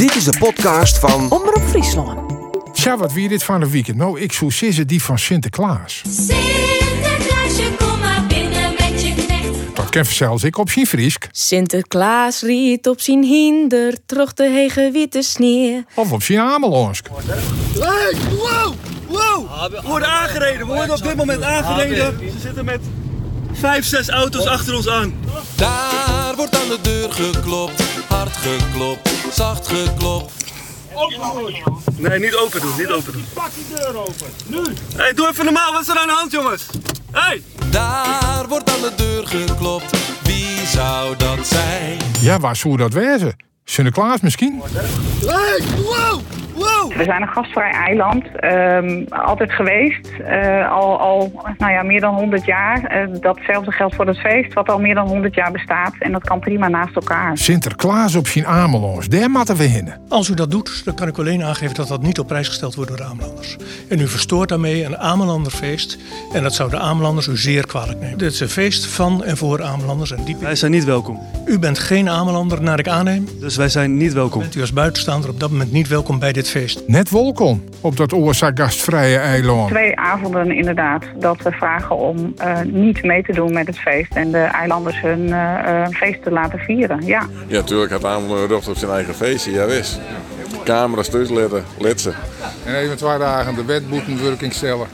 Dit is de podcast van Omroep Friesland. Tja, wat wie dit van de weekend? Nou, ik zou zeggen die van Sinterklaas. Sinterklaasje, kom maar binnen met je knecht. Dat ken zelfs ik op zijn Friesk. Sinterklaas riet op zijn hinder, troch de hege witte sneeuw. Of op zijn Ameloonsk. Hey, wow, wow. We worden aangereden, we worden op dit moment aangereden. Ze zitten met vijf, zes auto's achter ons aan. Daar wordt aan de deur geklopt, hard geklopt, zacht geklopt. Nee, niet open doen, niet open doen. Pak die deur open, nu. Hey, doe even normaal, wat is er aan de hand, jongens? Hey. Daar wordt aan de deur geklopt, wie zou dat zijn? Ja, waar zou dat wezen? Sinterklaas misschien? Hey, wow, wow. We zijn een gastvrij eiland, ehm, altijd geweest, eh, al, al nou ja, meer dan 100 jaar. Eh, datzelfde geldt voor het feest, wat al meer dan 100 jaar bestaat. En dat kan prima naast elkaar. Sinterklaas op zijn Ameloonsk. Daar moeten we heen. Als u dat doet, dan kan ik u alleen aangeven dat dat niet op prijs gesteld wordt door de Amelanders. En u verstoort daarmee een Amelanderfeest. En dat zou de Amelanders u zeer kwalijk nemen. Dit is een feest van en voor Amelanders. En die... Wij zijn niet welkom, U bent geen Amelander, naar ik aanneem. dus wij zijn niet welkom. Bent u als buitenstaander op dat moment niet welkom bij dit feest. Net welkom op dat oorzaak gastvrije eiland. Twee avonden inderdaad dat we vragen om eh, niet mee te doen met het feest. En de eilanders hun eh, eh, feest te laten vieren, ja. Ja, natuurlijk had Amelung recht op zijn eigen feestje, ja wist. Camera's thuis letten, letsen. En even twee dagen de wetboetenwerking stellen.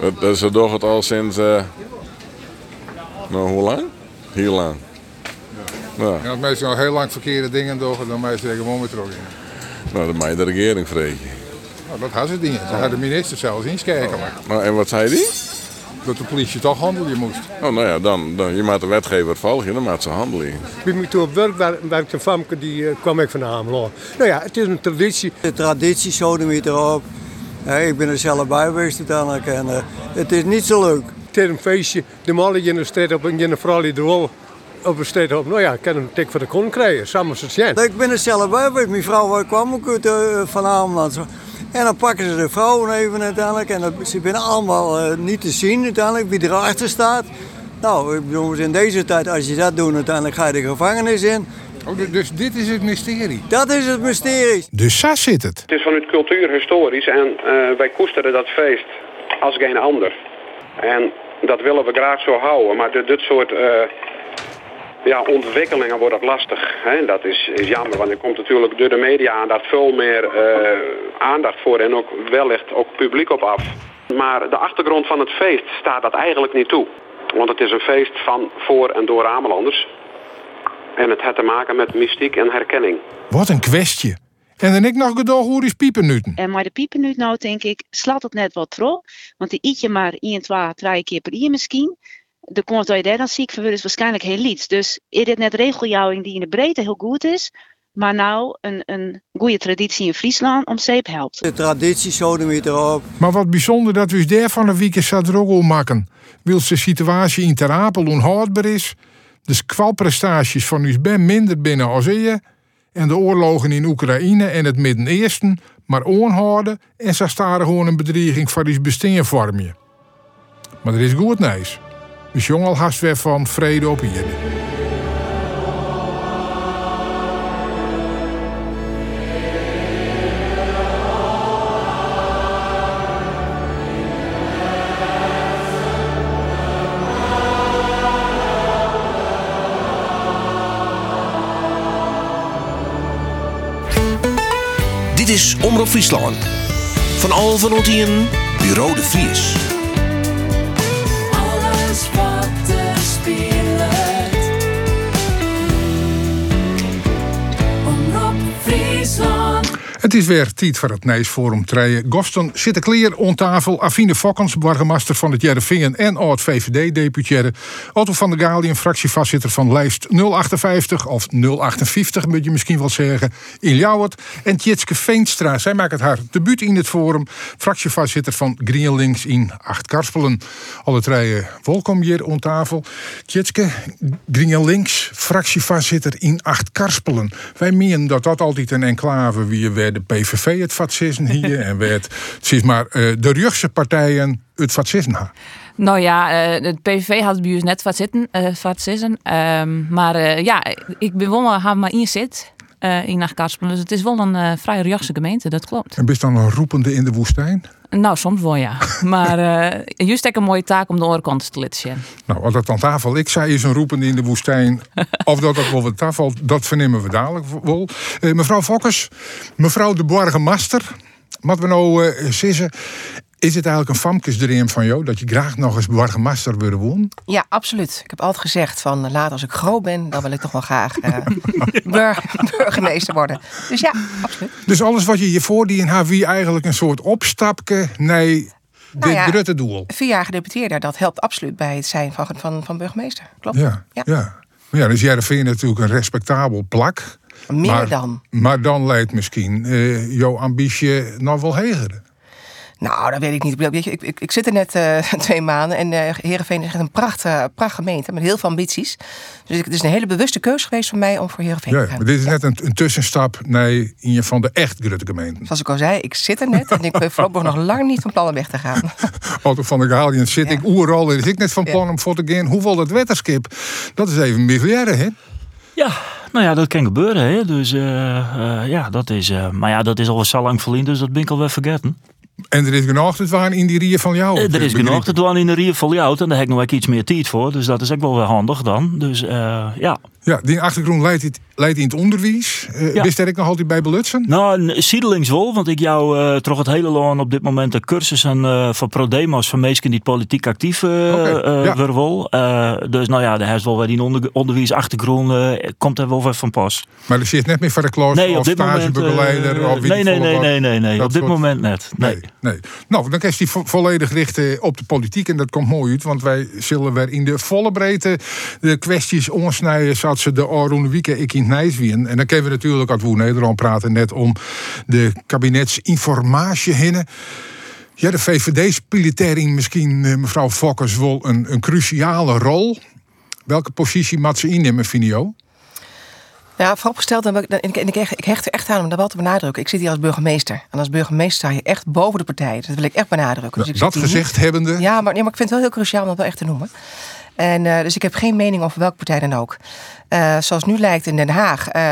Dat, dat is toch het al sinds, eh, nou hoe lang? Heel lang. Ja. En als mensen nog heel lang verkeerde dingen doen, dan je er gewoon weer terug in. Nou, dat mag je de regering vreken. Nou, dat had ze niet. Ze had de minister zelfs inschakelen. Nou, en wat zei die? Dat de politie toch handelen moest. Oh, nou ja, dan, dan je maakt de wetgever volgen, dan maakt ze handelen. Bij me toen op werk wer- werkte een famke, die eh, kwam ik van Ameland. Nou ja, het is een traditie. De traditie sodemiet erop. Ja, ik ben er zelf bij geweest uiteindelijk en eh, het is niet zo leuk. Het is een feestje. De mannen in de stad op en in de vrouw die er wel op stad op. Nou ja, ik kan een tik voor de kon krijgen. Samen als het zijn. Ik ben er zelf bij. Mijn vrouw kwam ook uit eh, van Ameland. zo. En dan pakken ze de vrouwen even uiteindelijk. En dat- ze zijn allemaal eh, niet te zien uiteindelijk wie erachter staat. Nou, ik bedoel, in deze tijd, als je dat doet, uiteindelijk ga je de gevangenis in. Oh, du- dus dit is het mysterie. Dat is het mysterie. Dus zo zit het. Het is vanuit cultuur historisch en eh, wij koesteren dat feest als geen ander. En dat willen we graag zo houden, maar dit, dit soort eh, ja, ontwikkelingen wordt dat lastig. Hè? Dat is, is jammer, want er komt natuurlijk door de media aandacht veel meer eh, aandacht voor en ook wellicht ook publiek op af. Maar de achtergrond van het feest staat dat eigenlijk niet toe. Want het is een feest van, voor en door Amelanders. En het heeft te maken met mystiek en herkenning. Wat een kwestie. En dan ik nog gedoog hoe is piepennuten. En maar de piepen nu nou denk ik, slaat het net wat tro. Want die eet je maar 1, 2, 3 keer per jaar misschien. De je daar dan ziek van wordt is waarschijnlijk heel iets. Dus is dit net regeljouwing die in de breedte heel goed is. Maar nou een, een goede traditie in Friesland om zeep helpt. De traditie sodemiet erop. Maar wat bijzonder dat we daar van een weekend zat ook om maken. Wils de situatie in Ter Apel onhoudbaar is. De kwalprestaties van ons ben minder binnen als eer. En de oorlogen in Oekraïne en het Midden-Oosten. Maar onhouden en zo staat er gewoon een bedreiging van ons bestaan vorm je. Maar er is goed nieuws. We jong al haast weer van vrede op hier. Dit is Omroep Friesland. Van al van Ottien, Bureau de Vries. Het is weer tijd voor het Nijsforum treien. Gosten zitten clear on tafel. Afine Fokkens, burgemeester van het Jerevingen en oud-VVD-deputaire. Otto van der Galien, fractievoorzitter van lijst 058 of 058, moet je misschien wel zeggen, in Ljouwert. En Tjitske Veenstra, zij maakt het haar debuut in het forum. Fractievoorzitter van GreenLinks in Acht-Karspelen. Alle treien, welkom hier on tafel. Tjitske, GreenLinks, fractievoorzitter in Acht-Karspelen. Wij menen dat dat altijd een enclave wie waar de PVV het fascisme hier en werd het is maar eh, de Rugse partijen het fascisme. Nou ja, eh, het PVV had ons net wat zitten, eh. Ehm, maar ja, ik ben wel maar, maar in zit. in Nachtkarspelen. Dus het is wel een vrij rechtse gemeente, dat klopt. En bist dan een roepende in de woestijn? Nou, soms wel ja. Maar eh juist ook een mooie taak om de oorkant te zien. Nou, wat dat aan tafel ik zei is een roepende in de woestijn. of dat dat wel wat tafel, dat vernemen we dadelijk wel. Eh, mevrouw Fokkers, mevrouw de Borgemaster. Wat we nou eh sissen, is het eigenlijk een famkesdream van jou dat je graag nog eens Borgemaster willen wonen? Ja, absoluut. Ik heb altijd gezegd van eh, later als ik groot ben, dan wil ik toch wel graag eh, bur- burgemeester worden. Dus ja, absoluut. Dus alles wat je je voordient, had wie eigenlijk een soort opstapje naar dit Nou ja, grote doel. Vier jaar gedeputeerde, dat helpt absoluut bij het zijn van, van, van burgemeester. Klopt. Ja, ja. Maar ja, dus Jereveen natuurlijk een respectabel plak. Meer maar, dan. Maar dan leidt misschien eh, jouw ambitie nog wel heger. Nou, dat weet ik niet. Ik, je, ik, ik, ik zit er net eh, twee maanden en uh, Heerenveen is echt een pracht, uh, pracht gemeente met heel veel ambities. Dus ik, het is een hele bewuste keuze geweest voor mij om voor Heerenveen Ja, te gaan. maar dit is net een, een tussenstap naar een van de echt grote gemeenten. Zoals ik al zei, ik zit er net en ik ben voorlopig nog lang niet van plan om weg te gaan. Otto van der Gaalien zit ik oeral. Er is ik net van plan om voor te gaan. Hoeveel dat wetterskip? Dat is even miljarden, hè? Ja, nou ja, dat kan gebeuren. Hè? Dus eh, eh, ja, dat is. eh, maar ja, dat is al zo lang verliezen, dus dat ben ik alweer vergeten. En er is genoeg te waan in die rieën van jou. Eh, er is genoeg te doen in de Rie van jou en daar heb ik nog wel iets meer tijd voor. Dus dat is ook wel weer handig dan. Dus eh, ja. Ja, die achtergrond leidt, het, leidt in het onderwijs. Uh, Ja. Wist er ik nog altijd bij belutsen? Nou, siedelings wel, want ik jou uh, toch het hele lang op dit moment de cursussen uh, van ProDemos van mensen die politiek actief uh, ja. Uh, dus nou ja, daar is wel weer die onder, onderwijsachtergrond, komt er wel weer van pas. Maar er zit net meer voor de klas Nee, moment. stagebegeleider? of nee, nee, nee, nee, nee, nee. Op dit soort- moment net. Nee. Nee, nee. Nou, dan je die vo- volledig richten op de politiek. En dat komt mooi uit, want wij zullen weer in de volle breedte de kwesties onsnijden. Zoals ze de Aroen Wieke ik in het Nijs wien. En dan kunnen we natuurlijk, als we Nederland praten, net om de kabinetsinformatie heen. Ja, de VVD daarin misschien, eh, mevrouw Fokkers, wel een, een cruciale rol. Welke positie moet ze innemen, Finio? Ja, vooropgesteld, dan, ik- en hecht er echt aan om dat wel te benadrukken. Ik zit hier als burgemeester. En als burgemeester sta je echt boven de partij. Dat wil ik echt benadrukken. Dus ik dat gezegd niet- hebbende. Ja maar, ja, maar ik vind het wel heel cruciaal om dat wel echt te noemen. En, eh, dus ik heb geen mening over welke partij dan ook. Eh, zoals nu lijkt in Den Haag, eh,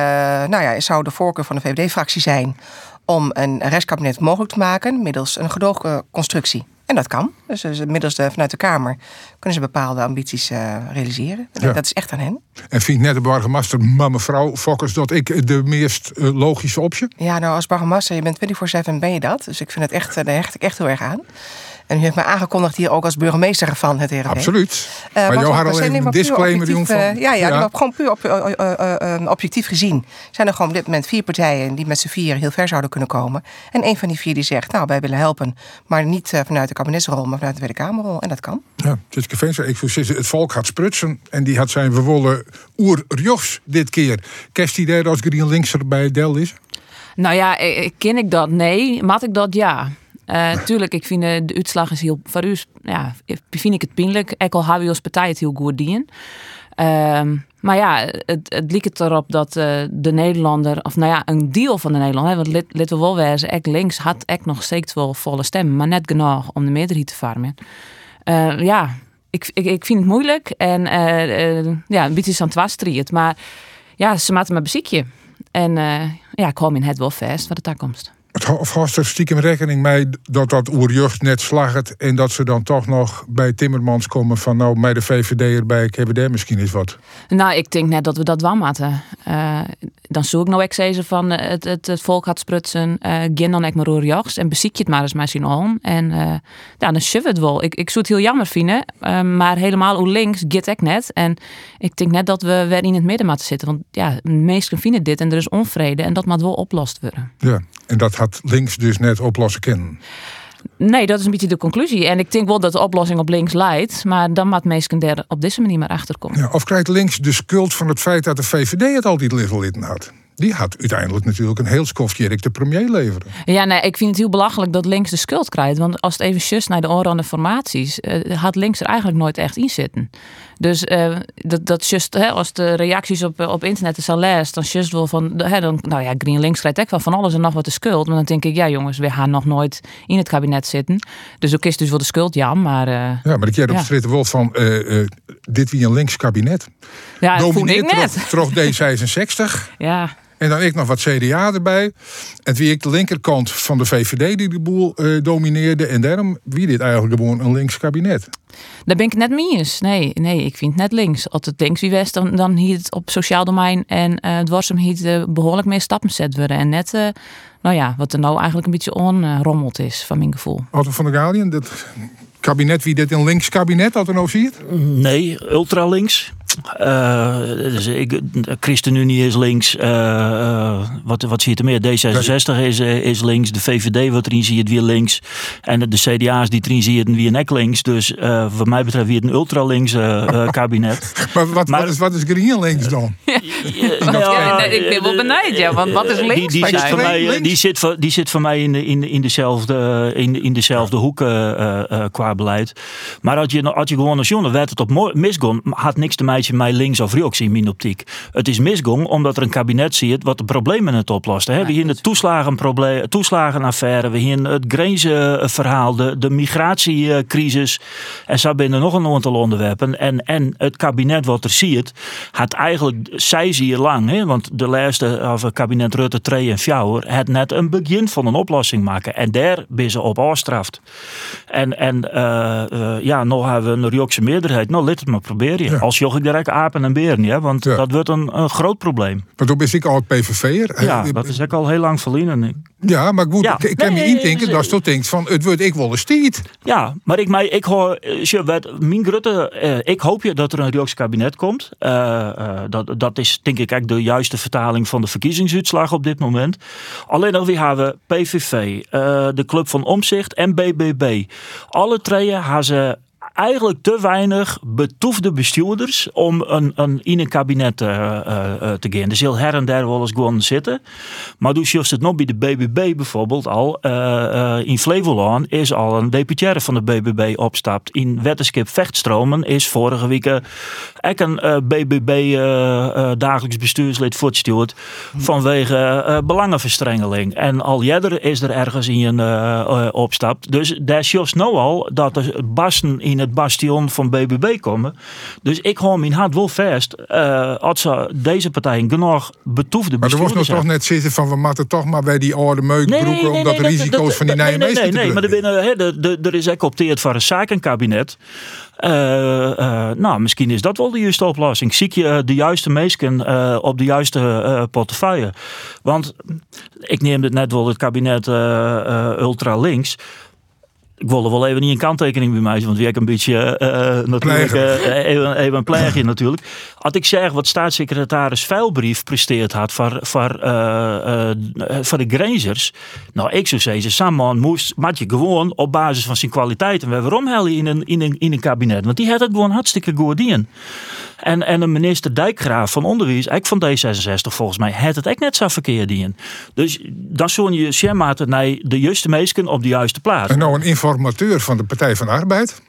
nou ja, zou de voorkeur van de VVD-fractie zijn om een restkabinet mogelijk te maken middels een gedoogconstructie. En dat kan. Dus, dus middels de, vanuit de Kamer kunnen ze bepaalde ambities eh, realiseren. Ja. Dat is echt aan hen. En vindt net de burgemeester, maar mevrouw Fokkers, dat ik de meest eh, logische optie? Ja, nou als burgemeester, je bent 24-7 ben je dat. Dus ik vind het echt, eh, daar hecht ik echt heel erg aan. En u heeft mij aangekondigd hier ook als burgemeester van het Heerenveen. Absoluut. Eh, maar ook- had al even een disclaimer doen van... eh, ja, ja, maar gewoon puur op, eh, objectief gezien zijn er gewoon op dit moment vier partijen die met z'n vier heel ver zouden kunnen komen. En een van die vier die zegt, nou wij willen helpen, maar niet vanuit de kabinetsrol, maar vanuit de Tweede Kamerrol. En dat kan. Ja, Tjitske ik het volk gaat sprutsen. En die had zijn we willen oer-Rjochs dit keer. Kerst die daar als Green Linkser bij Del is? Nou ja, ken ik dat? Nee. Maat ik dat? Ja. Tuurlijk, ik vind eh, de uitslag is heel... Voor u is- ja, vind ik het pijnlijk. Ik al hebben als partij het heel goed dien. Ehm, maar ja, het, het lijkt erop dat eh, de Nederlander... Of nou ja, een deel van de Nederlander... Want let we wezen, ek links had ik nog steeds wel volle stemmen. Maar net genoeg om de meerderheid te farmen. Ja, ik, ik, ik vind het moeilijk. En ja, een beetje aan het. Maar ja, ze maken me beziekje. En ja, ik me in het wel vast voor de toekomst. Het had er stiekem rekening mee dat dat oer-Jucht net slaget... en dat ze dan toch nog bij Timmermans komen van... nou, mij de VVD erbij, ik heb daar misschien eens wat. Nou, ik denk net dat we dat wel moeten. Eh, dan zoek ik nou ook van eh, het, het, het volk gaat sprutsen. eh Gin dan ik maar roerjachts en beziek je het maar eens maar zien om. En ja, dan shove het wel. Ik, ik zou het heel jammer vinden. maar helemaal hoe links git ik net. En ik denk net dat we weer in het midden moeten zitten. Want ja, de meesten vinden dit en er is onvrede. En dat moet wel oplost worden. Ja, en dat had links dus net oplossen kennen. Nee, dat is een beetje de conclusie. En ik denk wel dat de oplossing op links leidt. Maar dan moet meesten er op deze manier maar achter komen. Ja, of krijgt links de schuld van het feit dat de VVD het altijd liggen had? Die had uiteindelijk natuurlijk een heel skofje de premier leveren. Ja, nee, ik vind het heel belachelijk dat links de schuld krijgt. Want als het even just naar de oranje formaties, eh, had links er eigenlijk nooit echt in zitten. Dus eh, dat, dat just, hè, als de reacties op, op internet is al leest, dan just wel van, hè, dan, nou ja, Green Links krijgt ook wel van alles en nog wat de schuld. Maar dan denk ik, ja jongens, we gaan nog nooit in het kabinet zitten. Dus ook is dus wel de schuld, ja, maar... eh, Ja, maar ik jij op ja. wel van eh, eh, dit wie een links kabinet. Ja, dat ik net. Trof, trof D66. Ja, En dan ik nog wat CDA erbij. En wie ik de linkerkant van de VVD die de boel eh, domineerde. En daarom wie dit eigenlijk gewoon een links kabinet. Daar ben ik net mee eens. Nee, nee, ik vind het net links. Als het links wie west, dan, dan hier het op sociaal domein en eh het was hem hier eh, behoorlijk meer stappen zet worden. En net, eh, nou ja, wat er nou eigenlijk een beetje onrommeld is, van mijn gevoel. Otto van der Galien, dat kabinet, wie dit een links kabinet, dat er nou ziet? Nee, ultralinks. Eh dus ik, ChristenUnie is links. eh, eh, wat, wat zie je er meer? D66 is, is links. De VVD wat erin zie je het weer links. En de CDA's die erin zie je het weer nek links. Dus eh, wat mij betreft weer een ultralinks kabinet. Maar wat, wat, is, wat is green links dan? Ja, nee, ik ben wel benijd, ja, want wat is links Die, die, zit voor mij, die, zit voor, die zit voor mij in, de, in, in, dezelfde, in, in dezelfde hoek eh, eh, eh, qua beleid. Maar als je, als je gewoon als jongen werd het op misgong, had niks te maken met links of rechts in mijn optiek. Het is misgong omdat er een kabinet zit wat de problemen het oplost. Hè. We hebben de toeslagenprobleem, toeslagenaffaire, we hebben het grenzenverhaal, de, de migratiecrisis. En zo binnen nog een aantal onderwerpen. En, en het kabinet wat er ziet, had eigenlijk, zij zie je lang, hè, want de laatste of het kabinet Rutte 2 en 4 het net een begin van een oplossing maken. En daar ben ze op afstraft. En, en eh, eh, ja, nog hebben we een Riokse meerderheid. Nou, laat het maar proberen. Als joch ik direct apen en beren, ja, want dat wordt een, een groot probleem. Maar toen ben ik al PVV'er. Ja, dat is ook al heel lang verliezen. Ja, maar goed, Ja. ik, ik kan Nee, me indenken dat je toch denkt van, het wordt ik wel stiet. Ja, maar ik, mij, ik hoor, eh, je weet, mijn Grutte, eh, ik hoop je dat er een Riokse kabinet komt. Eh, eh, dat, dat is denk ik eigenlijk de juiste vertaling van de verkiezingsuitslag op dit moment. Alleen nog weer hebben we PVV, eh, de Club van Omzicht en BBB. Alle drie hebben ze eigenlijk te weinig betoefde bestuurders om een, een, in een kabinet eh, eh, eh, te gaan. Er zal her en der wel eens gewoon zitten. Maar dus juist het nog bij de BBB bijvoorbeeld al. in Flevoland is al een deputaire van de BBB opstapt. In Wetterskip Vechtstromen is vorige week ook een BBB dagelijks bestuurslid voortgestuurd. Vanwege eh, belangenverstrengeling. En al jeder is er ergens in een opstapt. Dus daar is juist nou al dat de basten in het bastion van BBB komen. Dus ik hoor mijn hart wel vast. eh als ze deze partijen genoeg betoefde Maar er was nog toch net zitten van, we moeten toch maar bij die oude meukbroeken, omdat de risico's dat- van die nieuwe nee, nee, nee, nee, maar er, binnen, de, er is ook opteerd voor een zakenkabinet. Eh, eh, nou, misschien is dat wel de juiste oplossing. Zie je de juiste mensen eh, op de juiste portefeuille. Want ik neem het net wel het kabinet ultra links. Ik wilde wel even niet een kanttekening bij mij, want wie ik een beetje eh, eh, natuurlijk eh, even, even een pleegje natuurlijk. Had ik zeg wat staatssecretaris Vuilbrief presteerd had voor, voor, voor de grazers. Nou, ik zou zeggen, Samman moest, moet je gewoon op basis van zijn kwaliteiten weer omhellen in een, in, een, in een kabinet. Want die had het gewoon hartstikke goed in. En, en een minister Dijkgraaf van Onderwijs, ik van D66 volgens mij, had het ook net zo verkeerd in. Dus dan zo'n je schermaten naar de juiste meesken op de juiste plaats. En nou een informateur van de Partij van de Arbeid.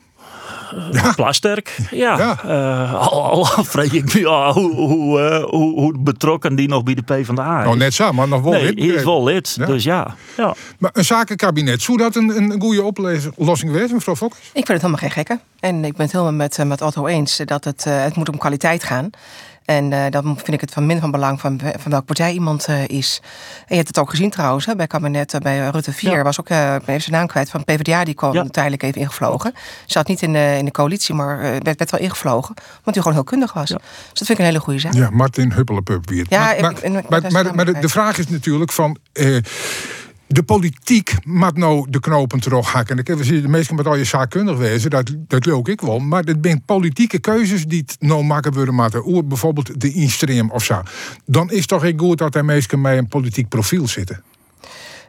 Plasterk, ja. Eh, al, al vrees ik me ja, hoe, hoe, eh, hoe, hoe betrokken die nog bij de PvdA is. Nou, net zo, maar nog wel nee, lid, hij is wel lid, dus ja. ja. Maar een zakenkabinet, zou dat een, een goede oplossing wezen, mevrouw Fokkers? Ik vind het helemaal geen gekke. En ik ben het helemaal met, eh, met Otto eens dat het, het moet om kwaliteit gaan. En eh, dan vind ik het van min van belang van, van welke partij iemand eh, is. En je hebt het ook gezien trouwens, hè, bij kabinet, eh, bij Rutte 4 Ja. was ook, eh, even zijn naam kwijt, van PvdA, die kwam tijdelijk even ingevlogen. Zat niet in de, in de coalitie, maar eh, werd, werd wel ingevlogen, omdat hij gewoon heel kundig was. Dus dat vind ik een hele goede zaak. Ja, Martin Huppelepup weer. Ja, maar, ik- ik- ik- maar de, de vraag is natuurlijk van... de politiek moet nou de knopen terughakken. En dan kunnen we de meesten met al je zaakkundig wezen, dat, dat leuk ik wel. Maar het zijn politieke keuzes die het nou maken worden moeten. Oer bijvoorbeeld de instream of zo. Dan is toch ik goed dat er meesten met een politiek profiel zitten.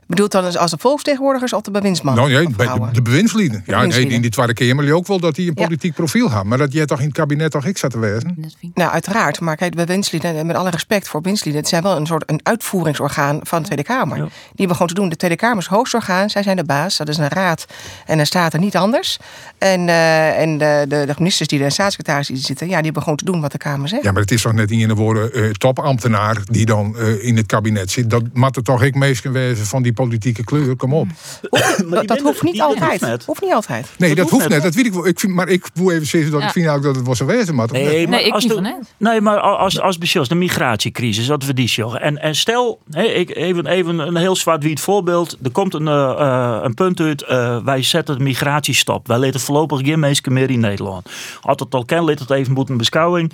Bedoelt dan als de volksvertegenwoordigers of de bewindsmannen? nou nee, bij de, de bewindslieden. Ja, nee, in die Tweede Kamer ook wel dat die een politiek profiel hebben. Maar dat jij toch in het kabinet toch ik zat te wezen? Nou, uiteraard. Maar kijk, de bewindslieden, met alle respect voor bewindslieden, het zijn wel een soort een uitvoeringsorgaan van de Tweede Kamer. Die hebben gewoon te doen. De Tweede Kamer is het hoogste orgaan, zij zijn de baas. Dat is een raad en een staat er niet anders. En, eh, en de, de, de ministers die er en die er zitten, ja, die hebben gewoon te doen wat de Kamer zegt. Ja, maar het is toch net in de woorden eh, topambtenaar die dan eh, in het kabinet zit. Dat er toch ik meesten wezen van die politieke kleur, kom op. Dat, dat hoeft niet altijd. Hoeft niet altijd. Nee, dat, hoeft net. Dat weet ik wel. Ik vind, maar ik wil even zeggen dat Ja. ik vind ook dat het was een wezen. Maar Nee, maar als de, Nee, maar als, als de migratiecrisis, dat we die sjoggen. En, en stel, hè, ik, even, even een heel zwart-wit voorbeeld. Er komt een, eh, eh, een punt uit, eh, wij zetten de migratie stop. Wij laten voorlopig geen mensen meer in Nederland. Had het al ken, laat het even moeten beschouwing.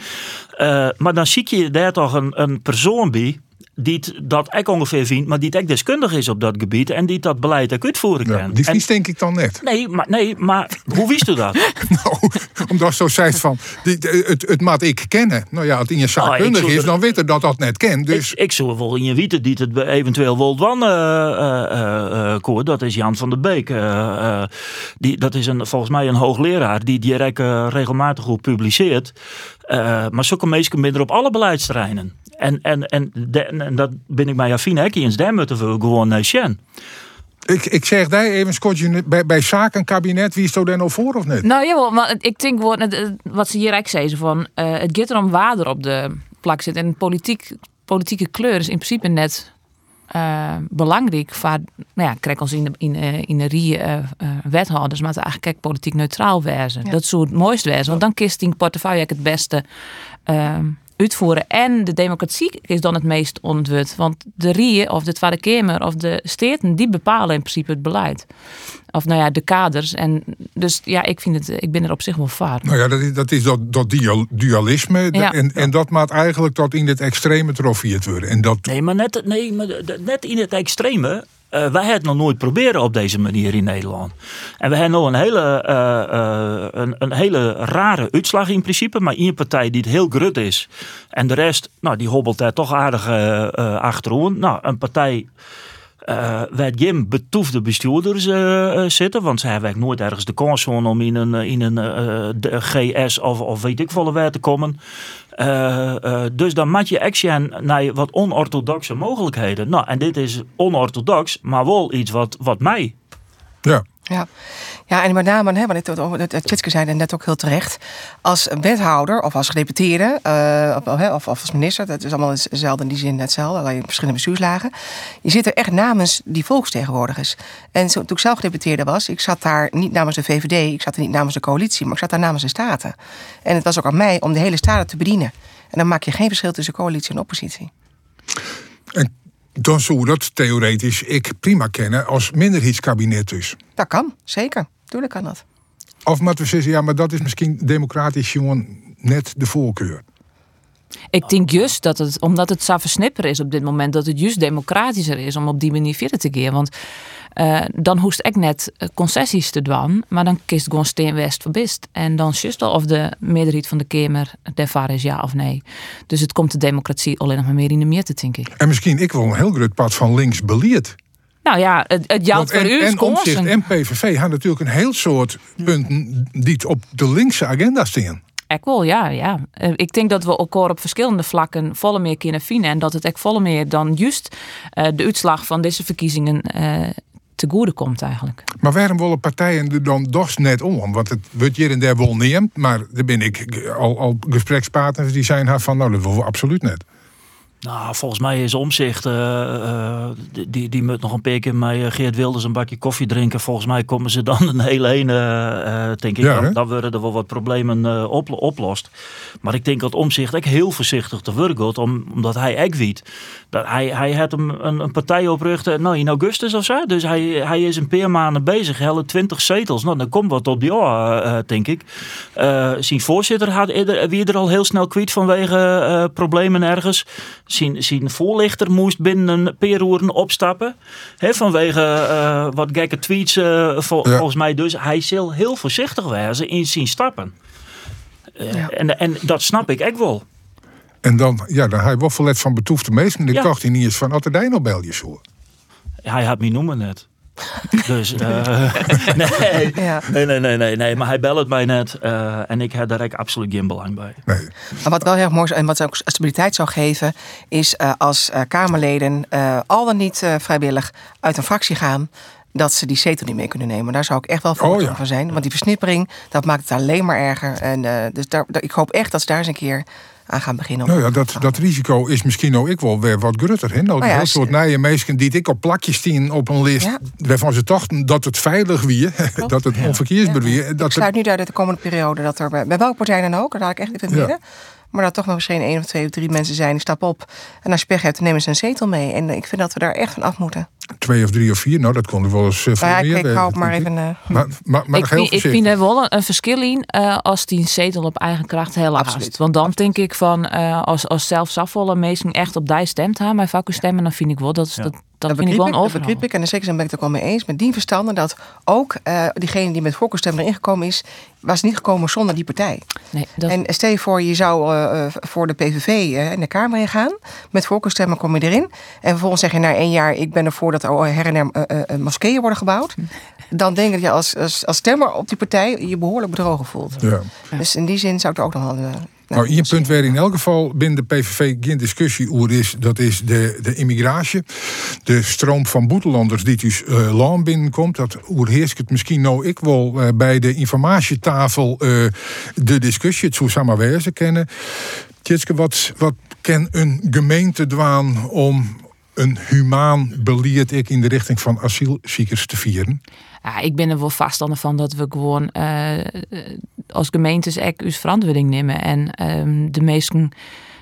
Eh, maar dan zie je daar toch een, een persoon bij die dat ik ongeveer vindt, maar die het ook deskundig is op dat gebied en die dat beleid ook uitvoeren kan. die En- vies denk ik dan net. Nee, maar, nee, maar hoe wist u dat? Omdat zo zei van, die, het, het maat ik kennen. Nou ja, als het in je zaakkundig Nou, ik zou is, dan weet er dat dat net kent. Dus Ik, ik zou wel in je weten die het eventueel wilt wan eh, eh, eh. Dat is Jan van der Beek. die, dat is een, volgens mij een hoogleraar die direct regelmatig goed publiceert. Maar zulke mensen minder op alle beleidsterreinen. En, en, en, de- en, en dat ben ik bij Jafine Hekkie eens. Daar moeten we gewoon naar Sjen. ik, ik zeg daar even, Scottje, bij, bij zakenkabinet, wie is er dan al voor of niet? Nou jawel, maar ik denk wat ze hier eigenlijk zeggen, van, eh, het gaat erom waar er op de plak zit. En politiek, politieke kleur is in principe net eh, belangrijk. Voor, nou ja, kijk als in de, in, eh, in de rie eh, eh, wethouders, maar het eigenlijk kijk, politiek neutraal wezen. Ja. Dat zou het mooist wezen, want dan kiest die portefeuille het beste eh, uitvoeren. En de democratie is dan het meest ontwut. Want de rie of de Tweede Kamer of de steden, die bepalen in principe het beleid. Of nou ja, de kaders. En dus ja, ik, vind het, ik ben er op zich wel voor. Nou ja, dat is dat, is dat, dat dual- dualisme. Ja. En, en dat maakt eigenlijk tot in het extreme trofiëerd worden. En dat, Nee, maar net, nee, maar net in het extreme. Eh, wij hebben het nog nooit proberen op deze manier in Nederland. En we hebben nog een hele, eh, eh, een, een hele rare uitslag in principe. Maar één partij die het heel grut is. En de rest, nou, die hobbelt daar toch aardig achterom. Nou, een partij eh waar geen betoefde bestuurders eh, eh, zitten. Want ze hebben nooit ergens de kans om in een, in een de GS of, of weet ik veel waar te komen. Dus dan maak je action naar wat onorthodoxe mogelijkheden. Nou, en dit is onorthodox, maar wel iets wat, wat mij. Ja. Ja. ja, en met name, hè, want Tjitske zei het net ook heel terecht. Als wethouder of als gedeputeerde eh, of, of, als minister, dat is allemaal hetzelfde in die zin hetzelfde, alleen verschillende bestuurslagen. Je zit er echt namens die volksvertegenwoordigers. En zo, toen ik zelf gedeputeerde was, ik zat daar niet namens de VVD, ik zat er niet namens de coalitie, maar ik zat daar namens de Staten. En het was ook aan mij om de hele Staten te bedienen. En dan maak je geen verschil tussen coalitie en oppositie. Dan zou dat theoretisch ik prima kennen als minderheidskabinet dus. Dat kan, zeker. Tuurlijk kan dat. Of moeten we zeggen, ja, maar dat is misschien democratisch gewoon net de voorkeur. Ik denk juist dat het, omdat het zo versnipperen is op dit moment, dat het juist democratischer is om op die manier verder te gaan. Want eh, dan hoest ik net eh, concessies te doen, maar dan kiest gewoon steen west voor best. En dan juist al of de meerderheid van de Kamer daarvoor is ja of nee. Dus het komt de democratie alleen nog maar meer in de meer te denk ik. En misschien ik wel een heel groot pad van links beleerd. Nou ja, het, het Want voor en, u. en Omtzigt en PVV hebben natuurlijk een heel soort punten die op de linkse agenda staan. Ik wel, ja, ja. Eh, Ik denk dat we elkaar op verschillende vlakken volle meer kunnen vinden. En dat het echt volle meer dan juist eh, de uitslag van deze verkiezingen eh te goede komt eigenlijk. Maar waarom willen partijen er dan toch net om? Want het wordt hier en daar wel neemt, maar daar ben ik al, al gesprekspartners die zijn haar van, nou dat willen we absoluut net. Nou, volgens mij is omzicht. eh, eh, die, die, moet nog een paar keer met eh, Geert Wilders een bakje koffie drinken. Volgens mij komen ze dan een hele ene, eh, denk ik. Ja, dan, dan worden er wel wat problemen oplo- oplost. Maar ik denk dat omzicht ook heel voorzichtig te werk gaat. Om, omdat hij ook weet. Dat hij, hij had hem een, een partij oprichten nou, in augustus of zo. Dus hij, hij is een paar maanden bezig. Hele 20 zetels. Nou, dan komt wat op die jaar, denk ik. Zijn voorzitter had wie er al heel snel kwijt vanwege problemen ergens. Zijn, zijn voorlichter moest binnen een paar uur opstappen. Hè, vanwege eh, wat gekke tweets eh, vol- Ja. volgens mij. Dus hij zal heel voorzichtig wezen in zijn stappen. Eh, en, en dat snap ik echt wel. En dan, ja, dan hij wel verlet van betoefde mensen. En ik Ja. dacht hij niet eens van, had hij nog België zo. Hij had me noemen net. Dus eh, nee, Ja. nee, nee, nee, nee, nee, maar hij belt mij net eh, en ik heb daar echt absoluut geen belang bij. Nee. Maar wat wel heel mooi is en wat ook stabiliteit zou geven, is eh, als eh, Kamerleden eh, al dan niet eh, vrijwillig uit een fractie gaan. Dat ze die zetel niet mee kunnen nemen. Daar zou ik echt wel voor Oh, ja. van zijn. Want die versnippering, dat maakt het alleen maar erger. En, eh, dus daar, daar- ik hoop echt dat ze daar eens een keer aan gaan beginnen. Nou ja, dat, dat risico is misschien ook ik wel weer wat grutter. Hè? Nou, Nou ja, een soort nieuwe mensen die ik op plakjes staan op een list. Ja. Waarvan ze dachten dat het veilig wie, dat het onverkeersbaar wie. Ik Dat sluit niet uit dat de komende periode dat er bij, bij welke partij dan ook, daar laat ik echt niet in het Ja. midden. Maar dat toch maar misschien één of twee of drie mensen zijn die stappen op. En als je pech hebt, dan nemen ze een zetel mee. En ik vind dat we daar echt van af moeten. Twee of drie of vier, nou dat kon er wel eens uh, Maar ja, ik, meer ik wezen, hou het maar even... eh, Maar, maar, maar ik, heel vind, ik vind er wel een, een verschil in eh, als die een zetel op eigen kracht heel haast. Want dan denk ik van, eh, als, als zelfs afvallen mensen echt op die stemt hebben, mijn vakken stemmen, dan vind ik wel dat, dat, dat, dat vind ik wel een ik, overal. En in zekere zin ben ik het ook wel mee eens. Met die verstanden dat ook eh, diegene die met voorkeurstem erin gekomen is... was niet gekomen zonder die partij. Nee, dat... En stel je voor, je zou eh, eh, voor de PVV eh, in de Kamer ingaan. Met voorkeurstemmen kom je erin. En vervolgens zeg je na één jaar... ik ben ervoor dat er her en her eh, eh, moskeeën worden gebouwd. Dan denk ik dat je als, als, als stemmer op die partij... je behoorlijk bedrogen voelt. Ja. Dus in die zin zou ik er ook nog wel... eh, Nou, één punt waar in elk geval binnen de PVV geen discussie over is, dat is de, de immigratie. De stroom van boetelanders die dus eh land binnenkomt. Dat oerheerst het misschien nou ik wel eh, bij de informatietafel eh, de discussie, het zou samen wezen kennen. Tjitske, wat, wat kan een gemeente dwaan om een humaan beleid ik in de richting van asielziekers te vieren? Ja, ik ben er wel voorstander van dat we gewoon eh, eh, als gemeentes echt ons verantwoording nemen. En ehm, de meesten,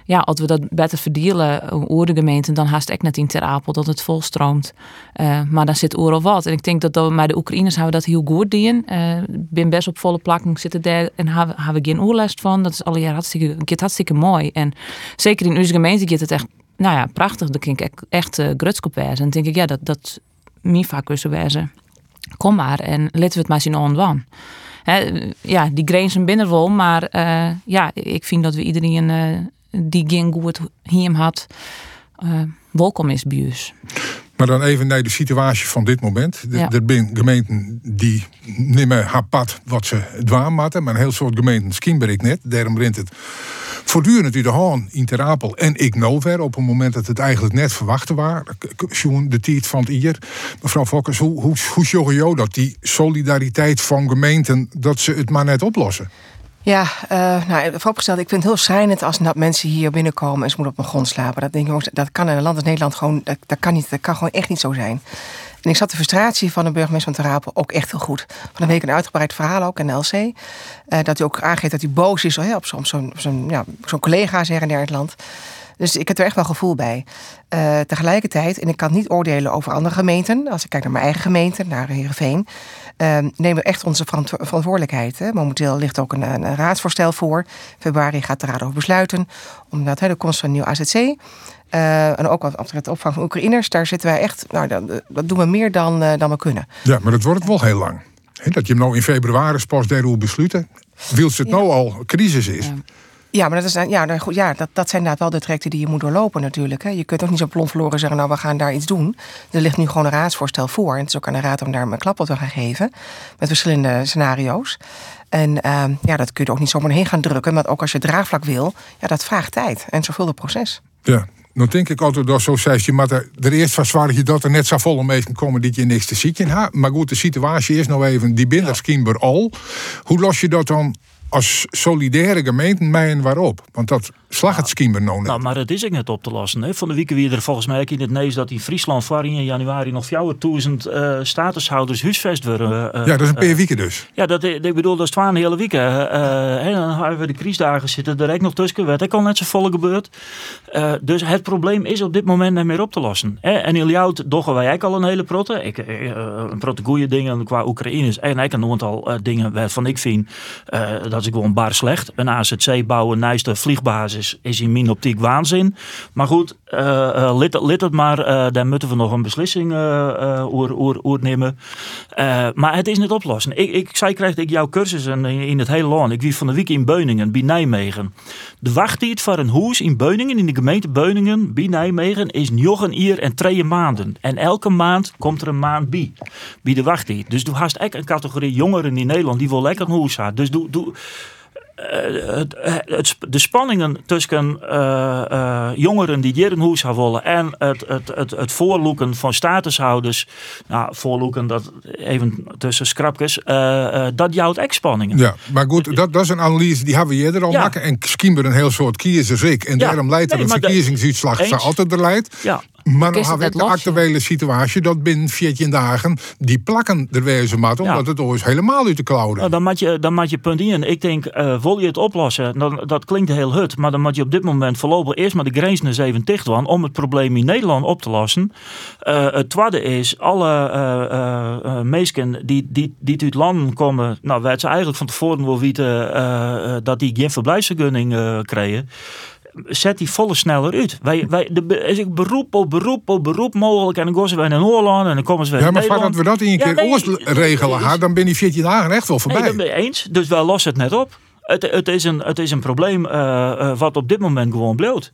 ja, als we dat beter verdelen over de gemeenten, dan haast ik net in Ter Apel dat het volstroomt. Eh, maar dan zit overal wat. En ik denk dat maar de Oekraïners hebben dat heel goed doen. Eh, Ik ben best op volle plakken zitten daar en hebben we geen oorlast van. Dat is alle jaar hartstikke, hartstikke mooi. En zeker in onze gemeente gaat het echt, nou ja, prachtig. Dat vind ik echt, uh, grutskop wijzen. En dan denk ik, ja, dat, dat mijn wijzen kom maar en laten we het maar zien on one. Ja, die grenzen binnen wel, maar eh, ja, ik vind dat we iedereen eh, die geen goed hier had, eh, welkom is ons. Maar dan even naar de situatie van dit moment. De- Ja. Er zijn gemeenten die nemen haar pad wat ze dwaan maken. Maar een heel soort gemeenten skimber ik net. Daarom rent het voortdurend u de haan in en ik nowhere. Op een moment dat het eigenlijk net verwachten. Zo'n de tijd van het hier. Mevrouw Fokkers, hoe, hoe, hoe dat die solidariteit van gemeenten... dat ze het maar net oplossen? Ja, uh, nou, vooropgesteld, ik vind het heel schrijnend als dat mensen hier binnenkomen en ze moeten op een grond slapen. Dat denk ik, dat kan in een land als Nederland gewoon, dat, dat, kan niet, dat kan gewoon echt niet zo zijn. En ik zat de frustratie van de burgemeester van Ter Apel ook echt heel goed. Van een week een uitgebreid verhaal ook in de LC. Uh, dat hij ook aangeeft dat hij boos is op zo'n zo zo ja, collega's her in het land. Dus ik heb er echt wel gevoel bij. Uh, tegelijkertijd, en ik kan niet oordelen over andere gemeenten. Als ik kijk naar mijn eigen gemeente, naar Heerenveen. Uh, nemen we echt onze verantwo verantwoordelijkheid. Hè. Momenteel ligt ook een, een, raadsvoorstel voor. Februari gaat de raad over besluiten. Omdat hè, de komst van een nieuw AZC. Uh, en ook wat betreft de opvang van Oekraïners. Daar zitten wij echt, nou, dat, dat doen we meer dan, uh, dan we kunnen. Ja, maar dat wordt wel heel lang. He, dat je hem nou in februari pas daarover besluiten. Wil het ja. nou al crisis is. Ja. Ja, maar dat, is, ja, nou goed, ja, dat, dat zijn inderdaad wel de trajecten die je moet doorlopen natuurlijk. Hè. Je kunt ook niet zo plomp verloren zeggen, nou we gaan daar iets doen. Er ligt nu gewoon een raadsvoorstel voor. En het is ook aan de raad om daar een klap op te gaan geven. Met verschillende scenario's. En uh, ja, dat kun je ook niet zomaar heen gaan drukken. Maar ook als je draagvlak wil, ja, dat vraagt tijd. En zorgvuldig proces. Ja, nou denk ik altijd dat zo zei je, maar er, er eerst van zwaar je dat er net zo volle mee komen dat je niks te zieken hebt. Maar goed, de situatie is nou even, die binnen ja. al. Hoe los je dat dan als solidaire gemeente mij en waarop? Want dat slag het schimmer nou net. Nou, maar dat is ik net op te lossen. Hè. Van de week weer er volgens mij in het neus dat in Friesland voor in januari nog 4000 uh, statushouders huisvest worden. Uh, ja, dat is een paar weken dus. Ja, dat, ik bedoel, dat is twaalf hele weken. En dan hebben we de criisdagen zitten er ook nog tussen. Werd ook al net zo volle gebeurd. Dus het probleem is op dit moment niet meer op te lossen. Hè. En in Ljout doggen wij ook al een hele protte. Ik, een protte goede dingen qua Oekraïners. En ik een aantal dingen waarvan ik vind dat is gewoon bar slecht. Een AZC bouwen naast de vliegbasis is in mijn optiek waanzin. Maar goed, uh, uh, lid, lid het maar. Uh, daar moeten we nog een beslissing oer nemen. maar het is niet oplossen. Ik, ik zei krijg ik jouw cursussen in, in het hele land. Ik wie van de week in Beuningen, bij Nijmegen. De wachttijd voor een huis in Beuningen, in de gemeente Beuningen, bij Nijmegen, is een uur en twee maanden. En elke maand komt er een maand bij. Bij de wachttijd. Dus du hast echt een categorie jongeren in Nederland die wel lekker een huis had. Dus doe, doe eh, het, het, de spanningen tussen eh, eh, jongeren die hier een huis gaan willen en het, het, het, het voorloeken van statushouders, nou, voorloeken dat even tussen scrapjes, dat jouwt echt spanningen. Ja, maar goed, dat, dat is een analyse die hebben we eerder al Ja. maken. En Skimber een heel soort kiezers ik. En Ja. daarom leidt er Nee, een verkiezingsuitslag altijd er leidt. Ja. Maar dan we net de actuele situatie dat binnen 14 dagen die plakken er wezen mat, omdat het ooit helemaal uit de klauwen. Nou, dan moet je, dan moet je punt in. Ik denk, eh, wil je het oplossen? Dan, dat klinkt heel hut. Maar dan moet je op dit moment voorlopig eerst maar de grens naar 7 dicht doen om het probleem in Nederland op te lossen. Eh, het tweede is, alle eh eh, mensen die, die, die uit landen komen, nou, werd ze eigenlijk van tevoren wel weten eh, eh, dat die geen verblijfsvergunning eh kregen. Zet die volle sneller uit. Wij, wij, de, is ik beroep op beroep op beroep mogelijk. En dan gaan ze weer naar Noorland en dan komen ze weer Ja, maar voordat we dat in een Ja, keer nee, oors regelen, dan ben die 14 dagen echt wel voorbij. Nee, dat ben je eens. Dus wij lossen het net op. Het, het, is, een, het is een probleem eh, eh, wat op dit moment gewoon bloot.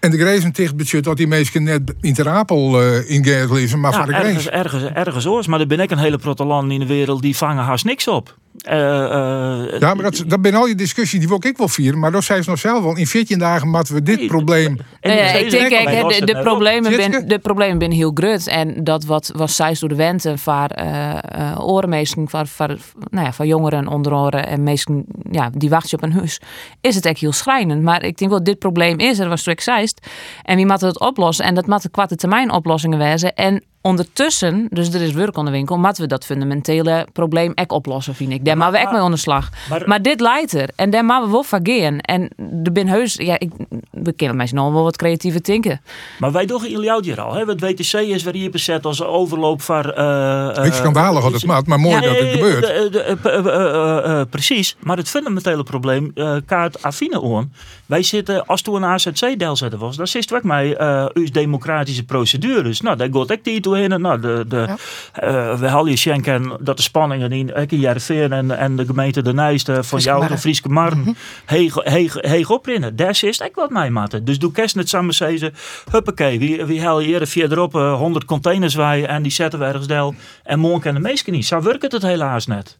En de tegen budget dat die mensen net in Ter Apel eh in Gerd lezen, maar Ja, voor de ergens, grens. ergens, ergens oors. Maar er ben ik een hele protte landen in de wereld die vangen haast niks op. Eh, eh, Ja, maar dat, dat ben al je discussie die wil ik wel vieren. Maar dat zei ze nog zelf al. In 14 dagen moeten we dit probleem. Nou ik denk kijk, de, de, problemen ben, de problemen zijn heel groot. En dat wat was zij door de wente van eh eh orenmeesten van, van, nou ja, van jongeren onder oren en meesten ja, die wachten op een huis, is het echt heel schrijnend. Maar ik denk wel, dit probleem is er, was zo zeist. En wie moet het oplossen? En dat moet kwarte termijn oplossingen wezen. En ondertussen, dus er is werk aan de winkel, moeten we dat fundamentele probleem ook oplossen, vind ik. Daar maar we echt mee aan de slag. Maar, maar- dit leidt er. En daar moeten we wel van gaan. En de bin heus, ja, ik, we kennen mensen nog wel wat creatieve denken. Maar wij doen jullie oud hier al. Hè? Het WTC is weer hier bezet als overloop van... eh, Niet schandalig had het maat, maar mooi dat het gebeurt. de- de- eh, eh, eh, eh, precies. Maar het fundamentele probleem eh kaart Afine on. Wij zitten, als toen een AZC-deel zetten was, dan zit ook mij eh uw democratische procedures. Nou, daar gaat ik die toe Nou, de, de, eh, we halen je schenken dat de spanningen in ik in Jereveen en, en de gemeente De Nijst eh, van jou, de. Frieske Marren, heeg, heeg, heeg oprinnen. Daar zit ik wat mij matten. Dus doe kerst net samen zeggen, huppakee, wie, wie haal je hier verderop eh 100 containers wij en die zetten we ergens deel. En morgen kan de meesten niet. Zo werkt het helaas net.